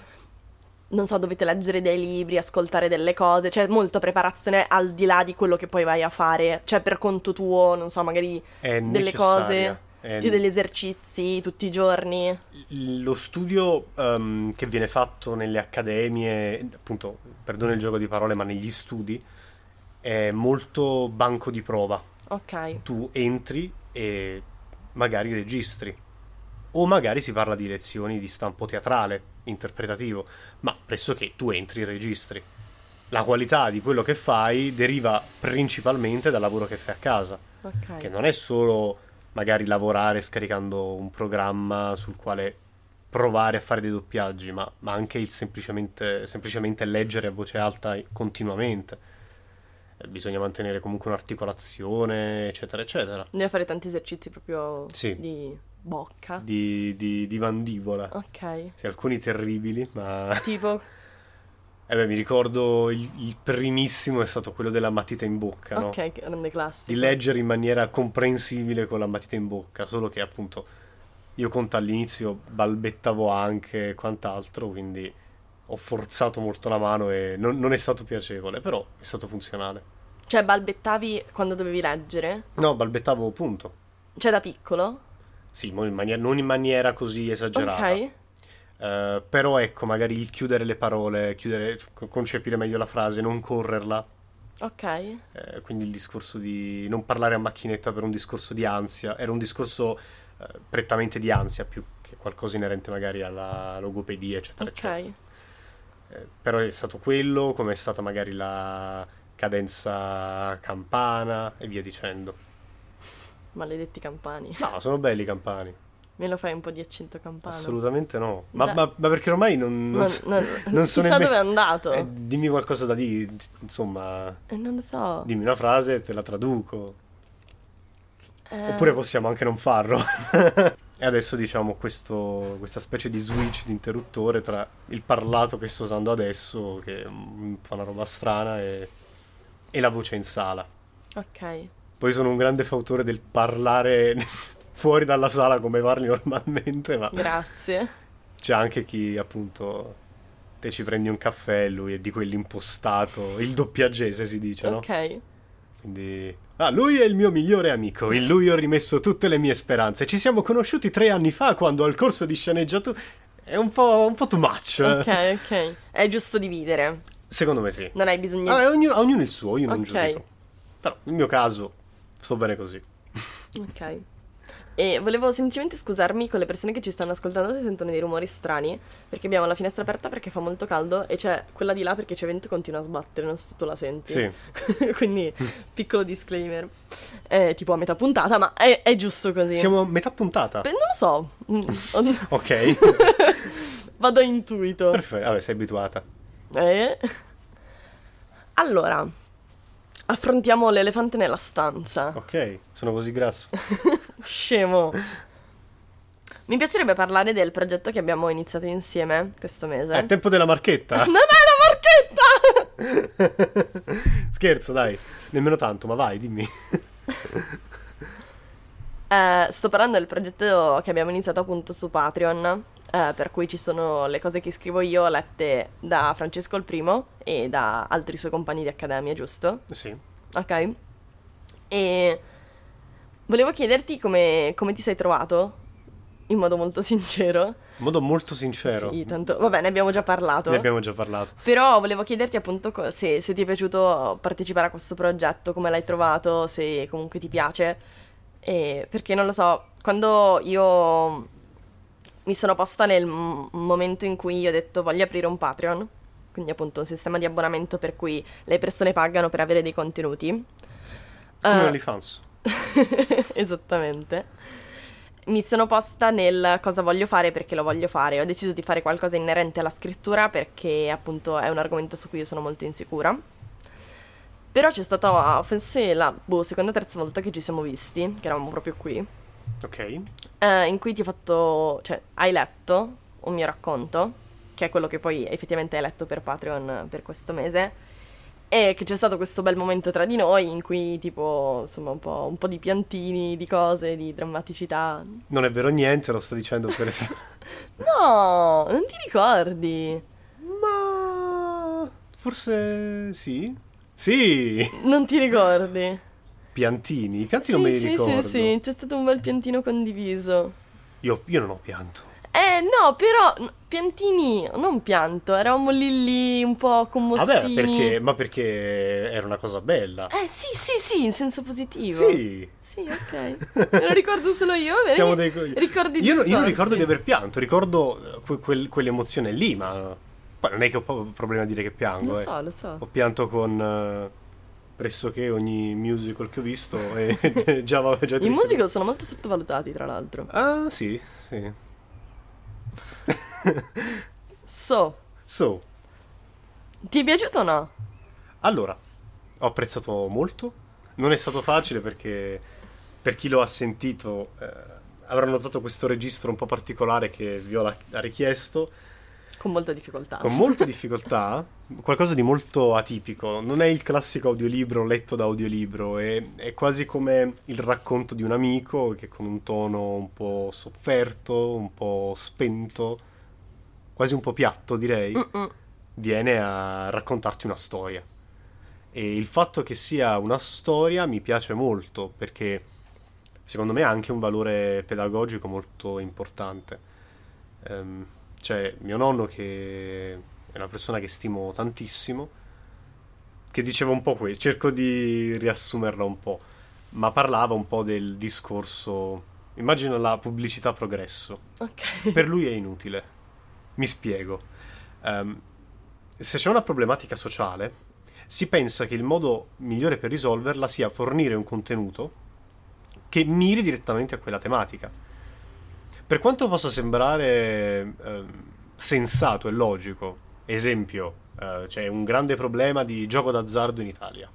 S2: non so, dovete leggere dei libri, ascoltare delle cose, c'è molta preparazione al di là di quello che poi vai a fare, cioè per conto tuo, non so, magari
S1: È
S2: delle
S1: necessaria.
S2: cose,
S1: È-
S2: di degli esercizi tutti i giorni.
S1: Lo studio ehm, che viene fatto nelle accademie, appunto, perdono il gioco di parole, ma negli studi, è molto banco di prova.
S2: Ok.
S1: Tu entri e magari registri. O magari si parla di lezioni di stampo teatrale, interpretativo, ma pressoché tu entri e registri. La qualità di quello che fai deriva principalmente dal lavoro che fai a casa,
S2: Ok.
S1: che non è solo magari lavorare scaricando un programma sul quale provare a fare dei doppiaggi, ma, ma anche il semplicemente, semplicemente leggere a voce alta continuamente. Eh, Bisogna mantenere comunque un'articolazione, eccetera, eccetera.
S2: Devi fare tanti esercizi proprio
S1: Sì.
S2: di bocca.
S1: Di, di, di mandibola.
S2: Ok.
S1: Sì, alcuni terribili, ma...
S2: Tipo, [laughs]
S1: Eh beh, mi ricordo il, il primissimo è stato quello della matita in bocca, no?
S2: ok, grande classico.
S1: Di leggere in maniera comprensibile con la matita in bocca, solo che appunto io conto all'inizio balbettavo anche e quant'altro, quindi ho forzato molto la mano e non, non è stato piacevole, però è stato funzionale.
S2: Cioè, balbettavi quando dovevi leggere?
S1: No, balbettavo punto.
S2: Cioè, da piccolo?
S1: Sì, in maniera- non in maniera così esagerata.
S2: Ok.
S1: Eh, però ecco, magari il chiudere le parole, chiudere, co- concepire meglio la frase, non correrla.
S2: Ok.
S1: Eh, quindi il discorso di non parlare a macchinetta per un discorso di ansia, era un discorso eh, prettamente di ansia più che qualcosa inerente magari alla logopedia, eccetera,
S2: Ok.
S1: eccetera. Però è stato quello, come è stata magari la cadenza campana e via dicendo.
S2: Maledetti campani.
S1: No, sono belli i campani.
S2: Me lo fai un po' di accento campano?
S1: Assolutamente no. Ma, ma- ma perché ormai non, non
S2: Non,
S1: so-
S2: non,
S1: non so
S2: dove è andato.
S1: Eh, dimmi qualcosa da dire, insomma,
S2: Eh, non lo so.
S1: dimmi una frase e te la traduco.
S2: Eh,
S1: Oppure possiamo anche non farlo. [laughs] e adesso diciamo questo, questa specie di switch di interruttore tra il parlato che sto usando adesso, che fa una roba strana, e, e la voce in sala.
S2: Ok.
S1: Poi sono un grande fautore del parlare [laughs] fuori dalla sala come parli [laughs] normalmente, ma
S2: Grazie.
S1: c'è anche chi appunto te ci prendi un caffè lui è di quell'impostato, il doppiaggese si dice, no?
S2: Ok.
S1: Quindi... Ah, lui è il mio migliore amico, in lui ho rimesso tutte le mie speranze. Ci siamo conosciuti tre anni fa quando al corso di sceneggiatura... È un po', un po' too much.
S2: Ok, ok. È giusto dividere.
S1: Secondo me sì.
S2: Non hai bisogno
S1: Ah, ognuno, ognuno il suo, io non
S2: Ok.
S1: giudico. Però nel mio caso sto bene così.
S2: Ok. E volevo semplicemente scusarmi con le persone che ci stanno ascoltando se sentono dei rumori strani, perché abbiamo la finestra aperta perché fa molto caldo e c'è quella di là perché c'è vento e continua a sbattere, non so se tu la senti.
S1: Sì. [laughs]
S2: Quindi, piccolo disclaimer. È tipo a metà puntata, ma è, è giusto così.
S1: Siamo a metà puntata.
S2: Beh, non lo so. [laughs]
S1: Ok. [laughs]
S2: Vado a intuito.
S1: Perfetto. Vabbè, sei abituata.
S2: Eh? Allora, affrontiamo l'elefante nella stanza.
S1: Ok, sono così grasso. [laughs]
S2: Scemo. Mi piacerebbe parlare del progetto che abbiamo iniziato insieme questo mese.
S1: È tempo della marchetta. [laughs]
S2: Non è la marchetta! [laughs]
S1: Scherzo, dai. Nemmeno tanto, ma vai, dimmi.
S2: Eh, sto parlando del progetto che abbiamo iniziato appunto su Patreon, eh, per cui ci sono le cose che scrivo io lette da Francesco il primo e da altri suoi compagni di accademia, giusto?
S1: Sì.
S2: Ok. E volevo chiederti come, come ti sei trovato, in modo molto [laughs] sincero.
S1: In modo molto sincero.
S2: Sì, tanto... Vabbè, ne abbiamo già parlato.
S1: Ne abbiamo già parlato.
S2: Però volevo chiederti appunto co- se, se ti è piaciuto partecipare a questo progetto, come l'hai trovato, se comunque ti piace. E perché non lo so, quando io mi sono posta nel m- momento in cui io ho detto voglio aprire un Patreon, quindi appunto un sistema di abbonamento per cui le persone pagano per avere dei contenuti.
S1: Come
S2: Eh,
S1: OnlyFans. [laughs]
S2: Esattamente. Mi sono posta nel cosa voglio fare perché lo voglio fare. Ho deciso di fare qualcosa inerente alla scrittura perché appunto è un argomento su cui io sono molto insicura. Però c'è stata forse la boh, seconda o terza volta che ci siamo visti, che eravamo proprio qui,
S1: Ok.
S2: eh, in cui ti ho fatto, cioè hai letto un mio racconto, che è quello che poi effettivamente hai letto per Patreon per questo mese, e che c'è stato questo bel momento tra di noi in cui tipo, insomma, un po', un po' di piantini, di cose, di drammaticità.
S1: Non è vero niente, lo sto dicendo per esempio. [laughs]
S2: No, non ti ricordi?
S1: Ma forse sì. Sì.
S2: Non ti ricordi?
S1: Piantini. I pianti
S2: sì,
S1: non me li
S2: sì,
S1: ricordo.
S2: sì, sì, c'è stato un bel piantino condiviso.
S1: Io, io non ho pianto.
S2: Eh, no, però piantini, non pianto, eravamo lì lì un po' commossini.
S1: Vabbè, perché, ma perché era una cosa bella.
S2: Eh, sì, sì, sì, in senso positivo.
S1: Sì.
S2: Sì, ok. Me lo ricordo solo io, vedi?
S1: Siamo dei co-
S2: Ricordi
S1: io, io non ricordo di aver pianto, ricordo eh, que- quel- quell'emozione lì, ma poi non è che ho problema a dire che piango.
S2: Lo
S1: eh.
S2: so, lo so.
S1: Ho pianto con eh, pressoché ogni musical che ho visto e [laughs] già va già
S2: I musical sono molto sottovalutati, tra l'altro.
S1: Ah, sì, sì.
S2: So,
S1: So,
S2: ti è piaciuto o no?
S1: allora, ho apprezzato molto. Non è stato facile perché per chi lo ha sentito eh, avrà notato questo registro un po' particolare che Viola ha richiesto.
S2: Con molta difficoltà.
S1: Con molte difficoltà, qualcosa di molto atipico. Non è il classico audiolibro letto da audiolibro, è, è quasi come il racconto di un amico che con un tono un po' sofferto, un po' spento, quasi un po' piatto direi,
S2: Mm-mm.
S1: viene a raccontarti una storia. E il fatto che sia una storia mi piace molto perché secondo me ha anche un valore pedagogico molto importante. Ehm, c'è mio nonno che è una persona che stimo tantissimo, che diceva un po' questo, cerco di riassumerla un po', ma parlava un po' del discorso, immagina la pubblicità progresso,
S2: Ok.
S1: per lui è inutile. Mi spiego. Ehm, se c'è una problematica sociale, si pensa che il modo migliore per risolverla sia fornire un contenuto che miri direttamente a quella tematica. Per quanto possa sembrare ehm, sensato e logico, esempio, eh, c'è un grande problema di gioco d'azzardo in Italia.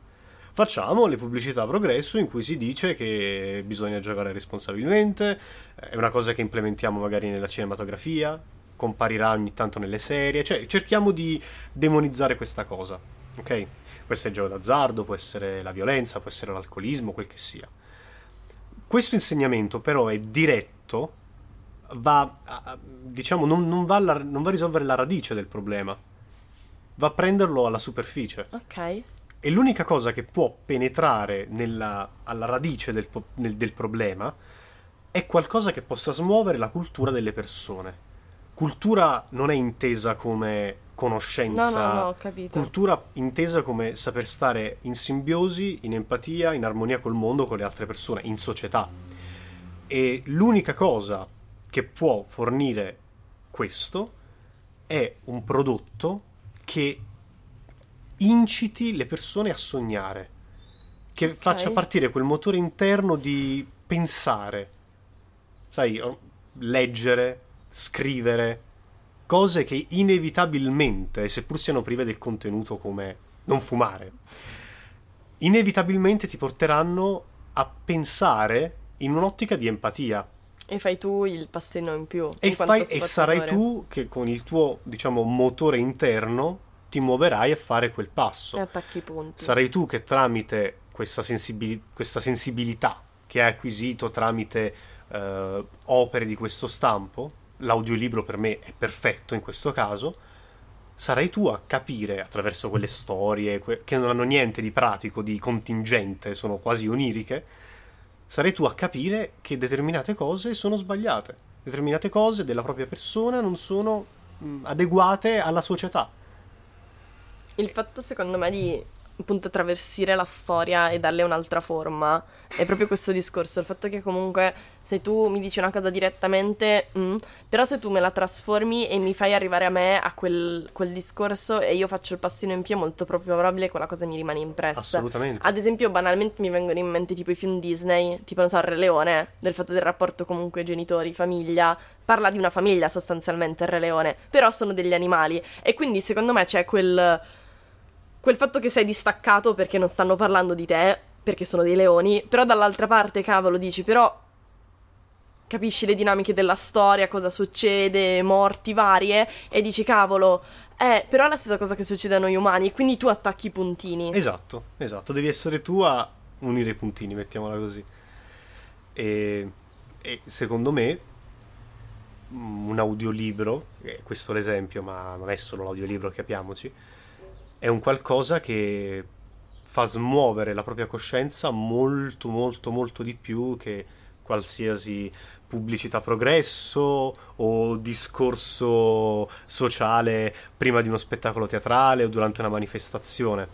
S1: Facciamo le pubblicità a progresso in cui si dice che bisogna giocare responsabilmente, è una cosa che implementiamo magari nella cinematografia, comparirà ogni tanto nelle serie, cioè cerchiamo di demonizzare questa cosa, ok? Può essere il gioco d'azzardo, può essere la violenza, può essere l'alcolismo, quel che sia. Questo insegnamento però è diretto, va, a- diciamo, non, non va alla- non va a risolvere la radice del problema, va a prenderlo alla superficie.
S2: Ok.
S1: E l'unica cosa che può penetrare nella- alla radice del, nel- del problema è qualcosa che possa smuovere la cultura delle persone. Cultura non è intesa come conoscenza,
S2: No, no, no, ho capito.
S1: cultura intesa come saper stare in simbiosi, in empatia, in armonia col mondo, con le altre persone, in società. E l'unica cosa che può fornire questo è un prodotto che inciti le persone a sognare, che
S2: Ok.
S1: faccia partire quel motore interno di pensare, sai, leggere, scrivere, cose che inevitabilmente, seppur siano prive del contenuto come non fumare, inevitabilmente ti porteranno a pensare in un'ottica di empatia.
S2: E fai tu il passino in più.
S1: E, fai- e sarai tu che con il tuo, diciamo, motore interno ti muoverai a fare quel passo.
S2: E attacchi i punti.
S1: Sarai tu che tramite questa, sensibili- questa sensibilità che hai acquisito tramite eh, opere di questo stampo, l'audiolibro per me è perfetto in questo caso, sarai tu a capire attraverso quelle storie que- che non hanno niente di pratico, di contingente, sono quasi oniriche, sarai tu a capire che determinate cose sono sbagliate, determinate cose della propria persona non sono adeguate alla società.
S2: Il fatto secondo me di appunto traversire la storia e darle un'altra forma è proprio questo discorso, il fatto che comunque se tu mi dici una cosa direttamente, mm, però se tu me la trasformi e mi fai arrivare a me a quel, quel discorso e io faccio il passino in più è molto proprio probabile che quella cosa mi rimane impressa.
S1: Assolutamente.
S2: Ad esempio, banalmente mi vengono in mente tipo i film Disney, tipo non so, Re Leone, del fatto del rapporto comunque genitori, famiglia, parla di una famiglia sostanzialmente il Re Leone, però sono degli animali e quindi secondo me c'è quel quel fatto che sei distaccato perché non stanno parlando di te, perché sono dei leoni, però dall'altra parte, cavolo, dici, però capisci le dinamiche della storia, cosa succede, morti varie, e dici, cavolo, eh, però è la stessa cosa che succede a noi umani, quindi tu attacchi i puntini.
S1: Esatto, esatto, devi essere tu a unire i puntini, mettiamola così. E, e secondo me mm, un audiolibro, questo è l'esempio, ma non è solo l'audiolibro, capiamoci, è un qualcosa che fa smuovere la propria coscienza molto molto molto di più che qualsiasi pubblicità progresso o discorso sociale prima di uno spettacolo teatrale o durante una manifestazione.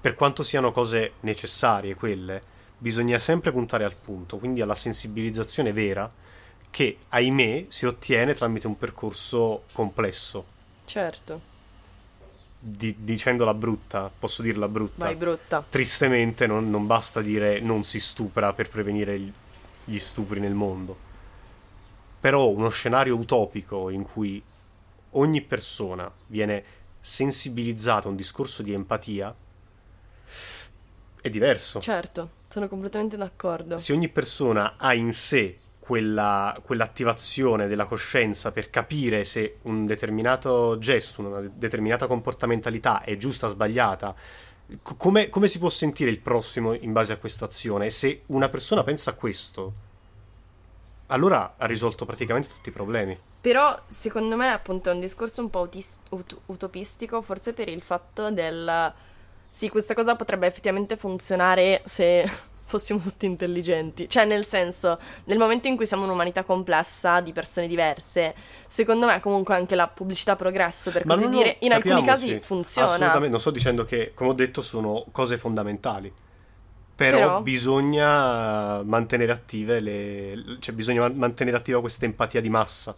S1: Per quanto siano cose necessarie quelle, bisogna sempre puntare al punto, quindi alla sensibilizzazione vera che, ahimè, si ottiene tramite un percorso complesso.
S2: Certo
S1: di, dicendola brutta, posso dirla brutta.
S2: Vai, brutta.
S1: Tristemente non, non, basta dire non si stupra per prevenire gli stupri nel mondo. Però uno scenario utopico in cui ogni persona viene sensibilizzata a un discorso di empatia è diverso.
S2: Certo, sono completamente d'accordo.
S1: Se ogni persona ha in sé quella, quell'attivazione della coscienza per capire se un determinato gesto, una determinata comportamentalità è giusta o sbagliata, come, come, si può sentire il prossimo in base a questa azione? Se una persona pensa a questo, allora ha risolto praticamente tutti i problemi.
S2: Però secondo me appunto è un discorso un po' utis- ut- utopistico, forse per il fatto del... Sì, questa cosa potrebbe effettivamente funzionare se fossimo tutti intelligenti. Cioè, nel senso, nel momento in cui siamo un'umanità complessa di persone diverse, secondo me comunque anche la pubblicità progresso, per così no, dire, in alcuni casi funziona.
S1: Assolutamente, non sto dicendo che, come ho detto, sono cose fondamentali. Però, Però, bisogna mantenere attive le... cioè bisogna mantenere attiva questa empatia di massa.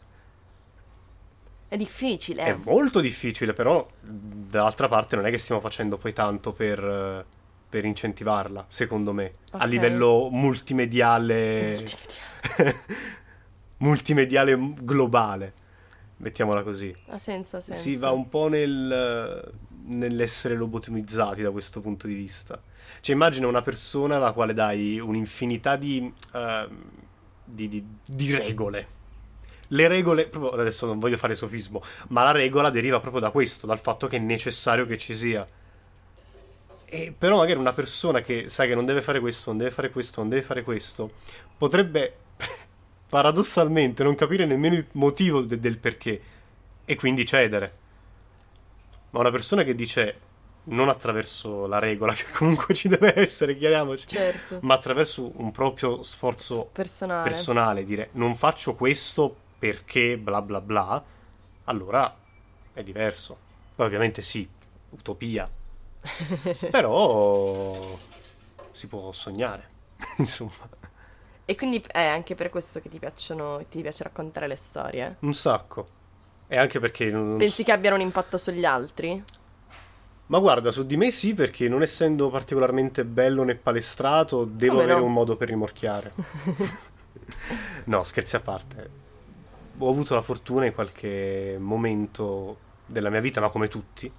S2: È difficile.
S1: È molto difficile, però dall'altra parte non è che stiamo facendo poi tanto per per incentivarla, secondo me, okay. a livello multimediale. Multimediale. [laughs] multimediale globale. Mettiamola così.
S2: Ha senso, ha senso.
S1: Si va un po' nel, nell'essere lobotomizzati da questo punto di vista. Cioè, immagina una persona alla quale dai un'infinità di, uh, di, di, di regole. Le regole, proprio adesso non voglio fare sofismo, ma la regola deriva proprio da questo, dal fatto che è necessario che ci sia e però magari una persona che sa che non deve fare questo, non deve fare questo, non deve fare questo, potrebbe [laughs] paradossalmente non capire nemmeno il motivo de- del perché e quindi cedere. Ma una persona che dice non attraverso la regola, [laughs] che comunque ci deve essere, chiariamoci,
S2: certo.
S1: ma attraverso un proprio sforzo
S2: personale.
S1: personale, dire non faccio questo perché bla bla bla, allora è diverso. Poi ovviamente sì, utopia, [laughs] Però si può sognare, [laughs] insomma.
S2: E quindi è anche per questo che ti piacciono, ti piace raccontare le storie?
S1: Un sacco. E anche perché... Non...
S2: Pensi che abbiano un impatto sugli altri?
S1: Ma guarda, su di me sì, perché non essendo particolarmente bello né palestrato, devo
S2: Come
S1: avere
S2: no?
S1: un modo per rimorchiare. [laughs] no, scherzi a parte. Ho avuto la fortuna in qualche momento della mia vita, ma come tutti,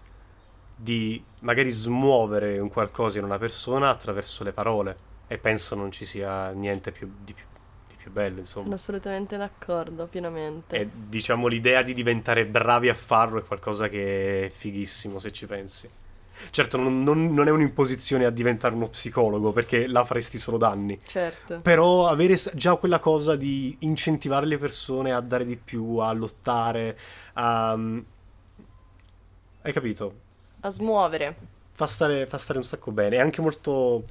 S1: di magari smuovere un qualcosa in una persona attraverso le parole e penso non ci sia niente più, di, più, di più bello, insomma.
S2: Sono assolutamente d'accordo, pienamente.
S1: E diciamo l'idea di diventare bravi a farlo è qualcosa che è fighissimo se ci pensi. Certo, non, non- non è un'imposizione a diventare uno psicologo perché là faresti solo danni.
S2: Certo.
S1: Però avere già quella cosa di incentivare le persone a dare di più, a lottare, a... Hai capito?
S2: A smuovere.
S1: Fa stare, fa stare un sacco bene. È anche molto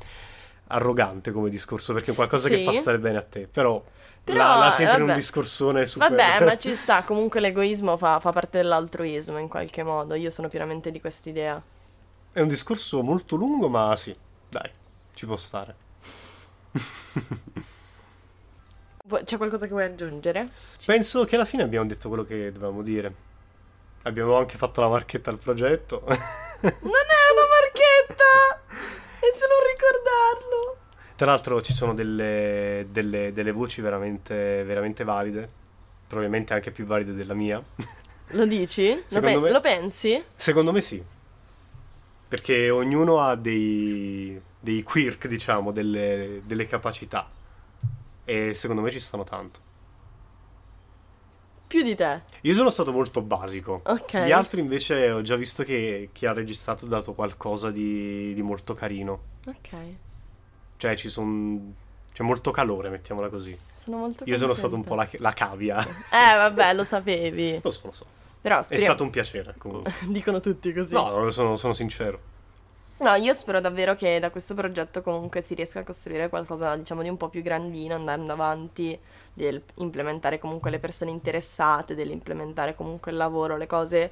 S1: arrogante come discorso perché è qualcosa
S2: Sì.
S1: che fa stare bene a te. Però,
S2: Però,
S1: la, la senti in un discorsone super...
S2: Vabbè, ma ci [laughs] sta, comunque l'egoismo fa, fa parte dell'altruismo in qualche modo. Io sono pienamente di quest'idea.
S1: È un discorso molto lungo, ma sì, dai, ci può stare.
S2: C'è qualcosa che vuoi aggiungere?
S1: Penso che alla fine abbiamo detto quello che dovevamo dire. Abbiamo anche fatto la marchetta al progetto. [laughs]
S2: Non è una marchetta! E se non ricordarlo!
S1: Tra l'altro ci sono delle, delle- delle voci veramente, veramente valide, probabilmente anche più valide della mia. [laughs]
S2: Lo dici? Lo, pe-
S1: me-
S2: lo pensi?
S1: Secondo me sì, perché ognuno ha dei, dei quirk, diciamo, delle, delle capacità e secondo me ci stanno tanto.
S2: Più di te.
S1: Io sono stato molto basico.
S2: Ok.
S1: Gli altri invece ho già visto che chi ha registrato ha dato qualcosa di, di molto carino.
S2: Ok.
S1: Cioè ci sono... C'è molto calore, mettiamola così.
S2: Sono molto
S1: Io sono stato un po' la, la cavia. [laughs]
S2: Eh, vabbè, lo sapevi.
S1: Lo so, lo so.
S2: Però
S1: È
S2: speriamo...
S1: stato un piacere, comunque. [laughs]
S2: Dicono tutti così.
S1: No, sono, sono sincero.
S2: No, io spero davvero che da questo progetto comunque si riesca a costruire qualcosa, diciamo, di un po' più grandino, andando avanti, del implementare comunque le persone interessate, dell'implementare comunque il lavoro, le cose.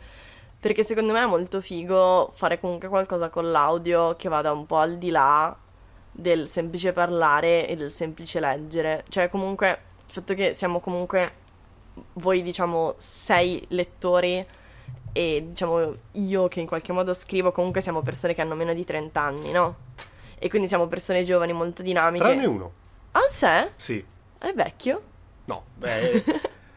S2: Perché secondo me è molto figo fare comunque qualcosa con l'audio che vada un po' al di là del semplice parlare e del semplice leggere. Cioè, comunque, il fatto che siamo comunque voi, diciamo, sei lettori e diciamo io che in qualche modo scrivo, comunque siamo persone che hanno meno di 30 anni, no? E quindi siamo persone giovani, molto dinamiche.
S1: Tranne uno.
S2: Ah, se?
S1: Sì.
S2: È vecchio?
S1: No, beh,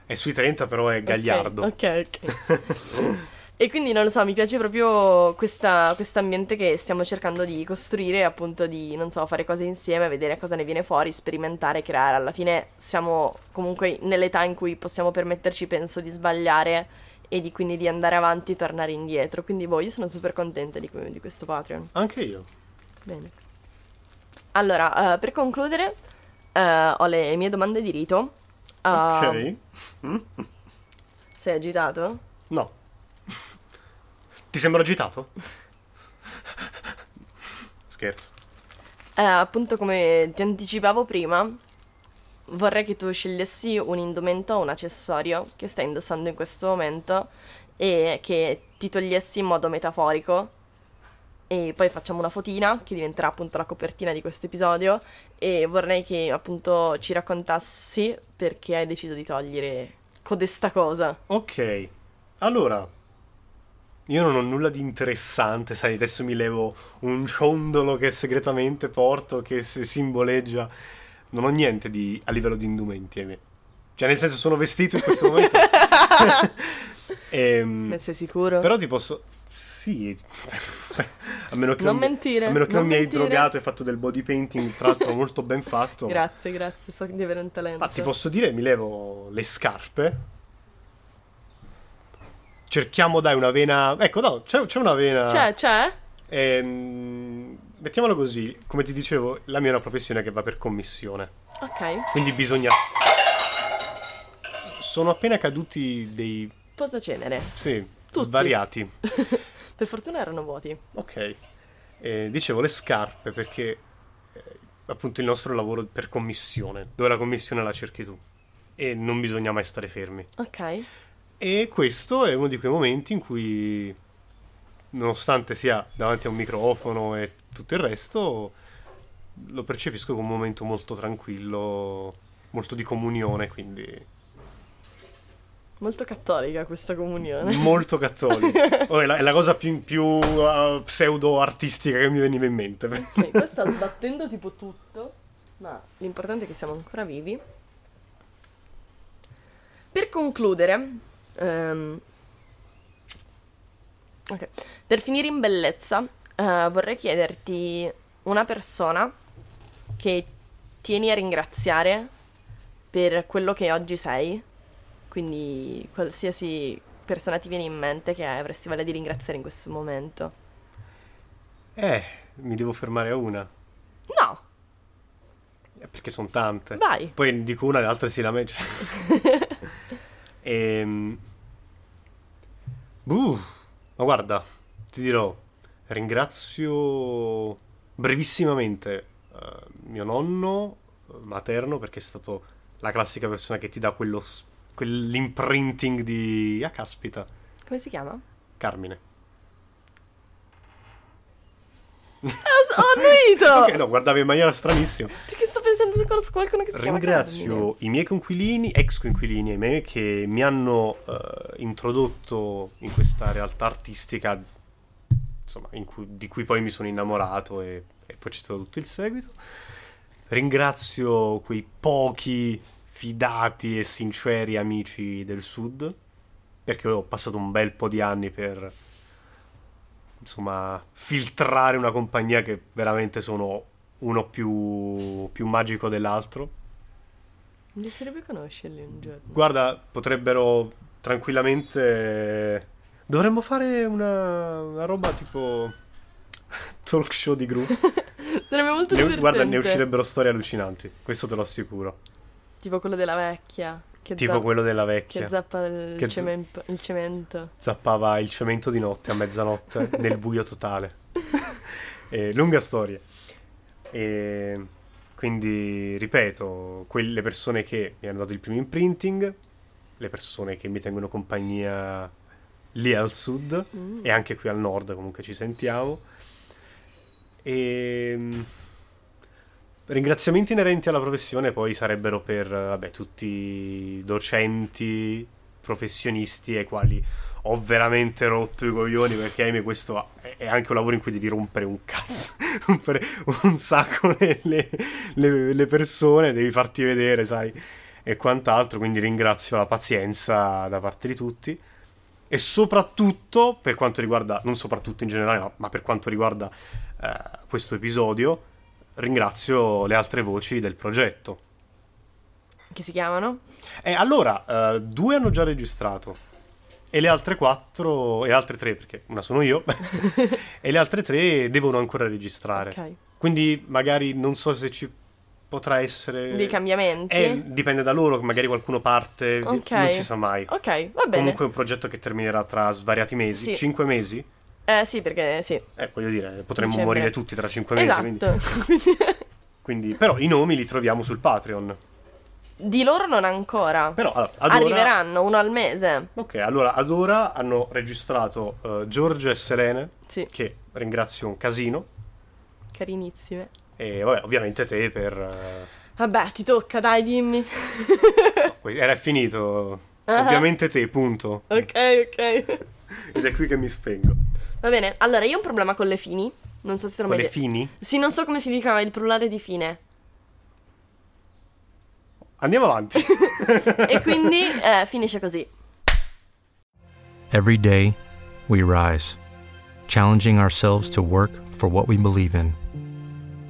S1: è sui 30 però è [laughs] gagliardo.
S2: Ok, ok. [laughs] E quindi non lo so, mi piace proprio questa, ambiente che stiamo cercando di costruire, appunto di, non so, fare cose insieme, vedere cosa ne viene fuori, sperimentare, creare. Alla fine siamo comunque nell'età in cui possiamo permetterci, penso, di sbagliare e di quindi di andare avanti e tornare indietro. Quindi boh, io sono super contenta di, di questo Patreon.
S1: Anche io.
S2: Bene. Allora, eh, per concludere, eh, ho le mie domande di rito. Ah,
S1: Ok.
S2: Sei agitato?
S1: No. Ti sembra agitato? [laughs] Scherzo.
S2: Eh, appunto, come ti anticipavo prima, vorrei che tu scegliessi un indumento o un accessorio che stai indossando in questo momento e che ti togliessi in modo metaforico. E poi facciamo una fotina che diventerà appunto la copertina di questo episodio. E vorrei che appunto ci raccontassi perché hai deciso di togliere codesta cosa.
S1: Ok. Allora, io non ho nulla di interessante, sai, adesso mi levo un ciondolo che segretamente porto, che si simboleggia... Non ho niente di, a livello di indumenti. Cioè, nel senso, sono vestito in questo momento. [laughs] Ehm,
S2: Ne sei sicuro?
S1: però ti posso... Sì. [laughs] a meno che
S2: Non
S1: mi-
S2: mentire,
S1: A meno che non,
S2: non
S1: mi hai drogato e fatto del body painting, tra l'altro molto ben fatto.
S2: Grazie, grazie, so di avere un talento.
S1: Ma ti posso dire, mi levo le scarpe. Cerchiamo, dai, una vena. Ecco, no, c'è, c'è una vena.
S2: C'è, c'è?
S1: Ehm, mettiamolo così, come ti dicevo, la mia è una professione che va per commissione.
S2: Ok.
S1: Quindi bisogna. Sono appena caduti dei.
S2: Posacenere.
S1: Sì,
S2: Tutti.
S1: svariati. [laughs]
S2: Per fortuna erano vuoti.
S1: Ok. Eh, dicevo le scarpe perché. eh, appunto il nostro lavoro per commissione, dove la commissione la cerchi tu. E non bisogna mai stare fermi.
S2: Ok.
S1: E questo è uno di quei momenti in cui, nonostante sia davanti a un microfono e tutto il resto, lo percepisco come un momento molto tranquillo, molto di comunione, quindi
S2: Molto cattolica questa comunione.
S1: molto cattolico. [laughs] Oh, è, la, è la cosa più, più uh, pseudo-artistica che mi veniva in mente.
S2: Ok, qua sta sbattendo tipo tutto, ma l'importante è che siamo ancora vivi. Per concludere, ehm, ok, per finire in bellezza, eh, vorrei chiederti una persona che tieni a ringraziare per quello che oggi sei. Quindi qualsiasi persona ti viene in mente che avresti voglia di ringraziare in questo momento.
S1: Eh, mi devo fermare a una.
S2: No,
S1: Eh, Perché sono tante.
S2: vai.
S1: Poi dico una, le altre si lamentano. [laughs] Ehm... Buh, ma guarda, ti dirò, ringrazio brevissimamente eh, mio nonno eh, materno perché è stato la classica persona che ti dà quello, quell'imprinting di... Ah, caspita,
S2: Come si chiama?
S1: Carmine.
S2: Ho, ho annuito! [laughs]
S1: Ok, no, guardavo in maniera stranissima.
S2: Perché sto pensando conosco qualcuno che si chiama
S1: Ringrazio i miei coinquilini, ex coinquilini e me, che mi hanno eh, introdotto in questa realtà artistica, insomma, in cui- di cui poi mi sono innamorato e, e poi c'è stato tutto il seguito. Ringrazio quei pochi fidati e sinceri amici del sud, perché ho passato un bel po' di anni per, insomma, filtrare una compagnia che veramente sono uno più, più magico dell'altro.
S2: Mi piacerebbe conoscerli un giorno.
S1: Guarda, potrebbero tranquillamente... Dovremmo fare una, una roba tipo [laughs] talk show di gruppo. [laughs]
S2: Sarebbe molto
S1: Ne-
S2: divertente.
S1: guarda, ne uscirebbero storie allucinanti, questo te lo assicuro.
S2: Tipo quello della vecchia. Che
S1: Tipo
S2: za-
S1: quello della
S2: Che
S1: vecchia.
S2: zappa il,
S1: Che
S2: cemento, il cemento.
S1: Zappava il cemento di notte a mezzanotte [laughs] nel buio totale. Eh, lunga storia. E quindi, ripeto, quelle persone che mi hanno dato il primo imprinting, le persone che mi tengono compagnia lì al sud
S2: Mm.
S1: e anche qui al nord, comunque ci sentiamo. E mm, ringraziamenti inerenti alla professione poi sarebbero per vabbè, tutti i docenti, professionisti ai quali ho veramente rotto i coglioni perché ahimè questo è anche un lavoro in cui devi rompere un cazzo, [laughs] rompere un sacco le- le- le persone, devi farti vedere, sai, e quant'altro, quindi ringrazio la pazienza da parte di tutti e soprattutto per quanto riguarda, non soprattutto in generale, ma, ma per quanto riguarda eh, questo episodio, ringrazio le altre voci del progetto.
S2: Che si chiamano?
S1: E allora, eh, due hanno già registrato. E le altre quattro, e le altre tre, perché una sono io, [laughs] e le altre tre devono ancora registrare.
S2: Ok.
S1: Quindi magari non so se ci potrà essere...
S2: Dei cambiamenti?
S1: Eh, dipende da loro, magari qualcuno parte,
S2: Ok.
S1: non si sa mai.
S2: Ok, va bene.
S1: Comunque è un progetto che terminerà tra svariati mesi,
S2: Sì.
S1: cinque mesi.
S2: Eh sì, perché sì.
S1: Eh, voglio dire, potremmo
S2: Dicembre.
S1: morire tutti tra cinque mesi. Quindi,
S2: Esatto. [laughs]
S1: quindi- però i nomi li troviamo sul Patreon.
S2: Di loro non ancora.
S1: Però allora, ad ora-
S2: Arriveranno uno al mese.
S1: Ok, allora ad ora hanno registrato eh, Giorgia e Selene,
S2: Sì,
S1: che ringrazio un casino.
S2: carinissime.
S1: E vabbè, ovviamente te per... eh,
S2: Vabbè, ti tocca, dai, dimmi.
S1: era finito.
S2: Ah.
S1: Ovviamente te, punto.
S2: ok, ok.
S1: Ed è qui che mi spengo.
S2: Va bene, allora io ho un problema con le fini. Non so se sono
S1: Con
S2: mai
S1: le fini?
S2: Sì, non so come si dica il plurale di fine.
S1: Andiamo avanti. [laughs]
S2: E quindi eh, finisce così.
S3: Every day, we rise, challenging ourselves to work for what we believe in.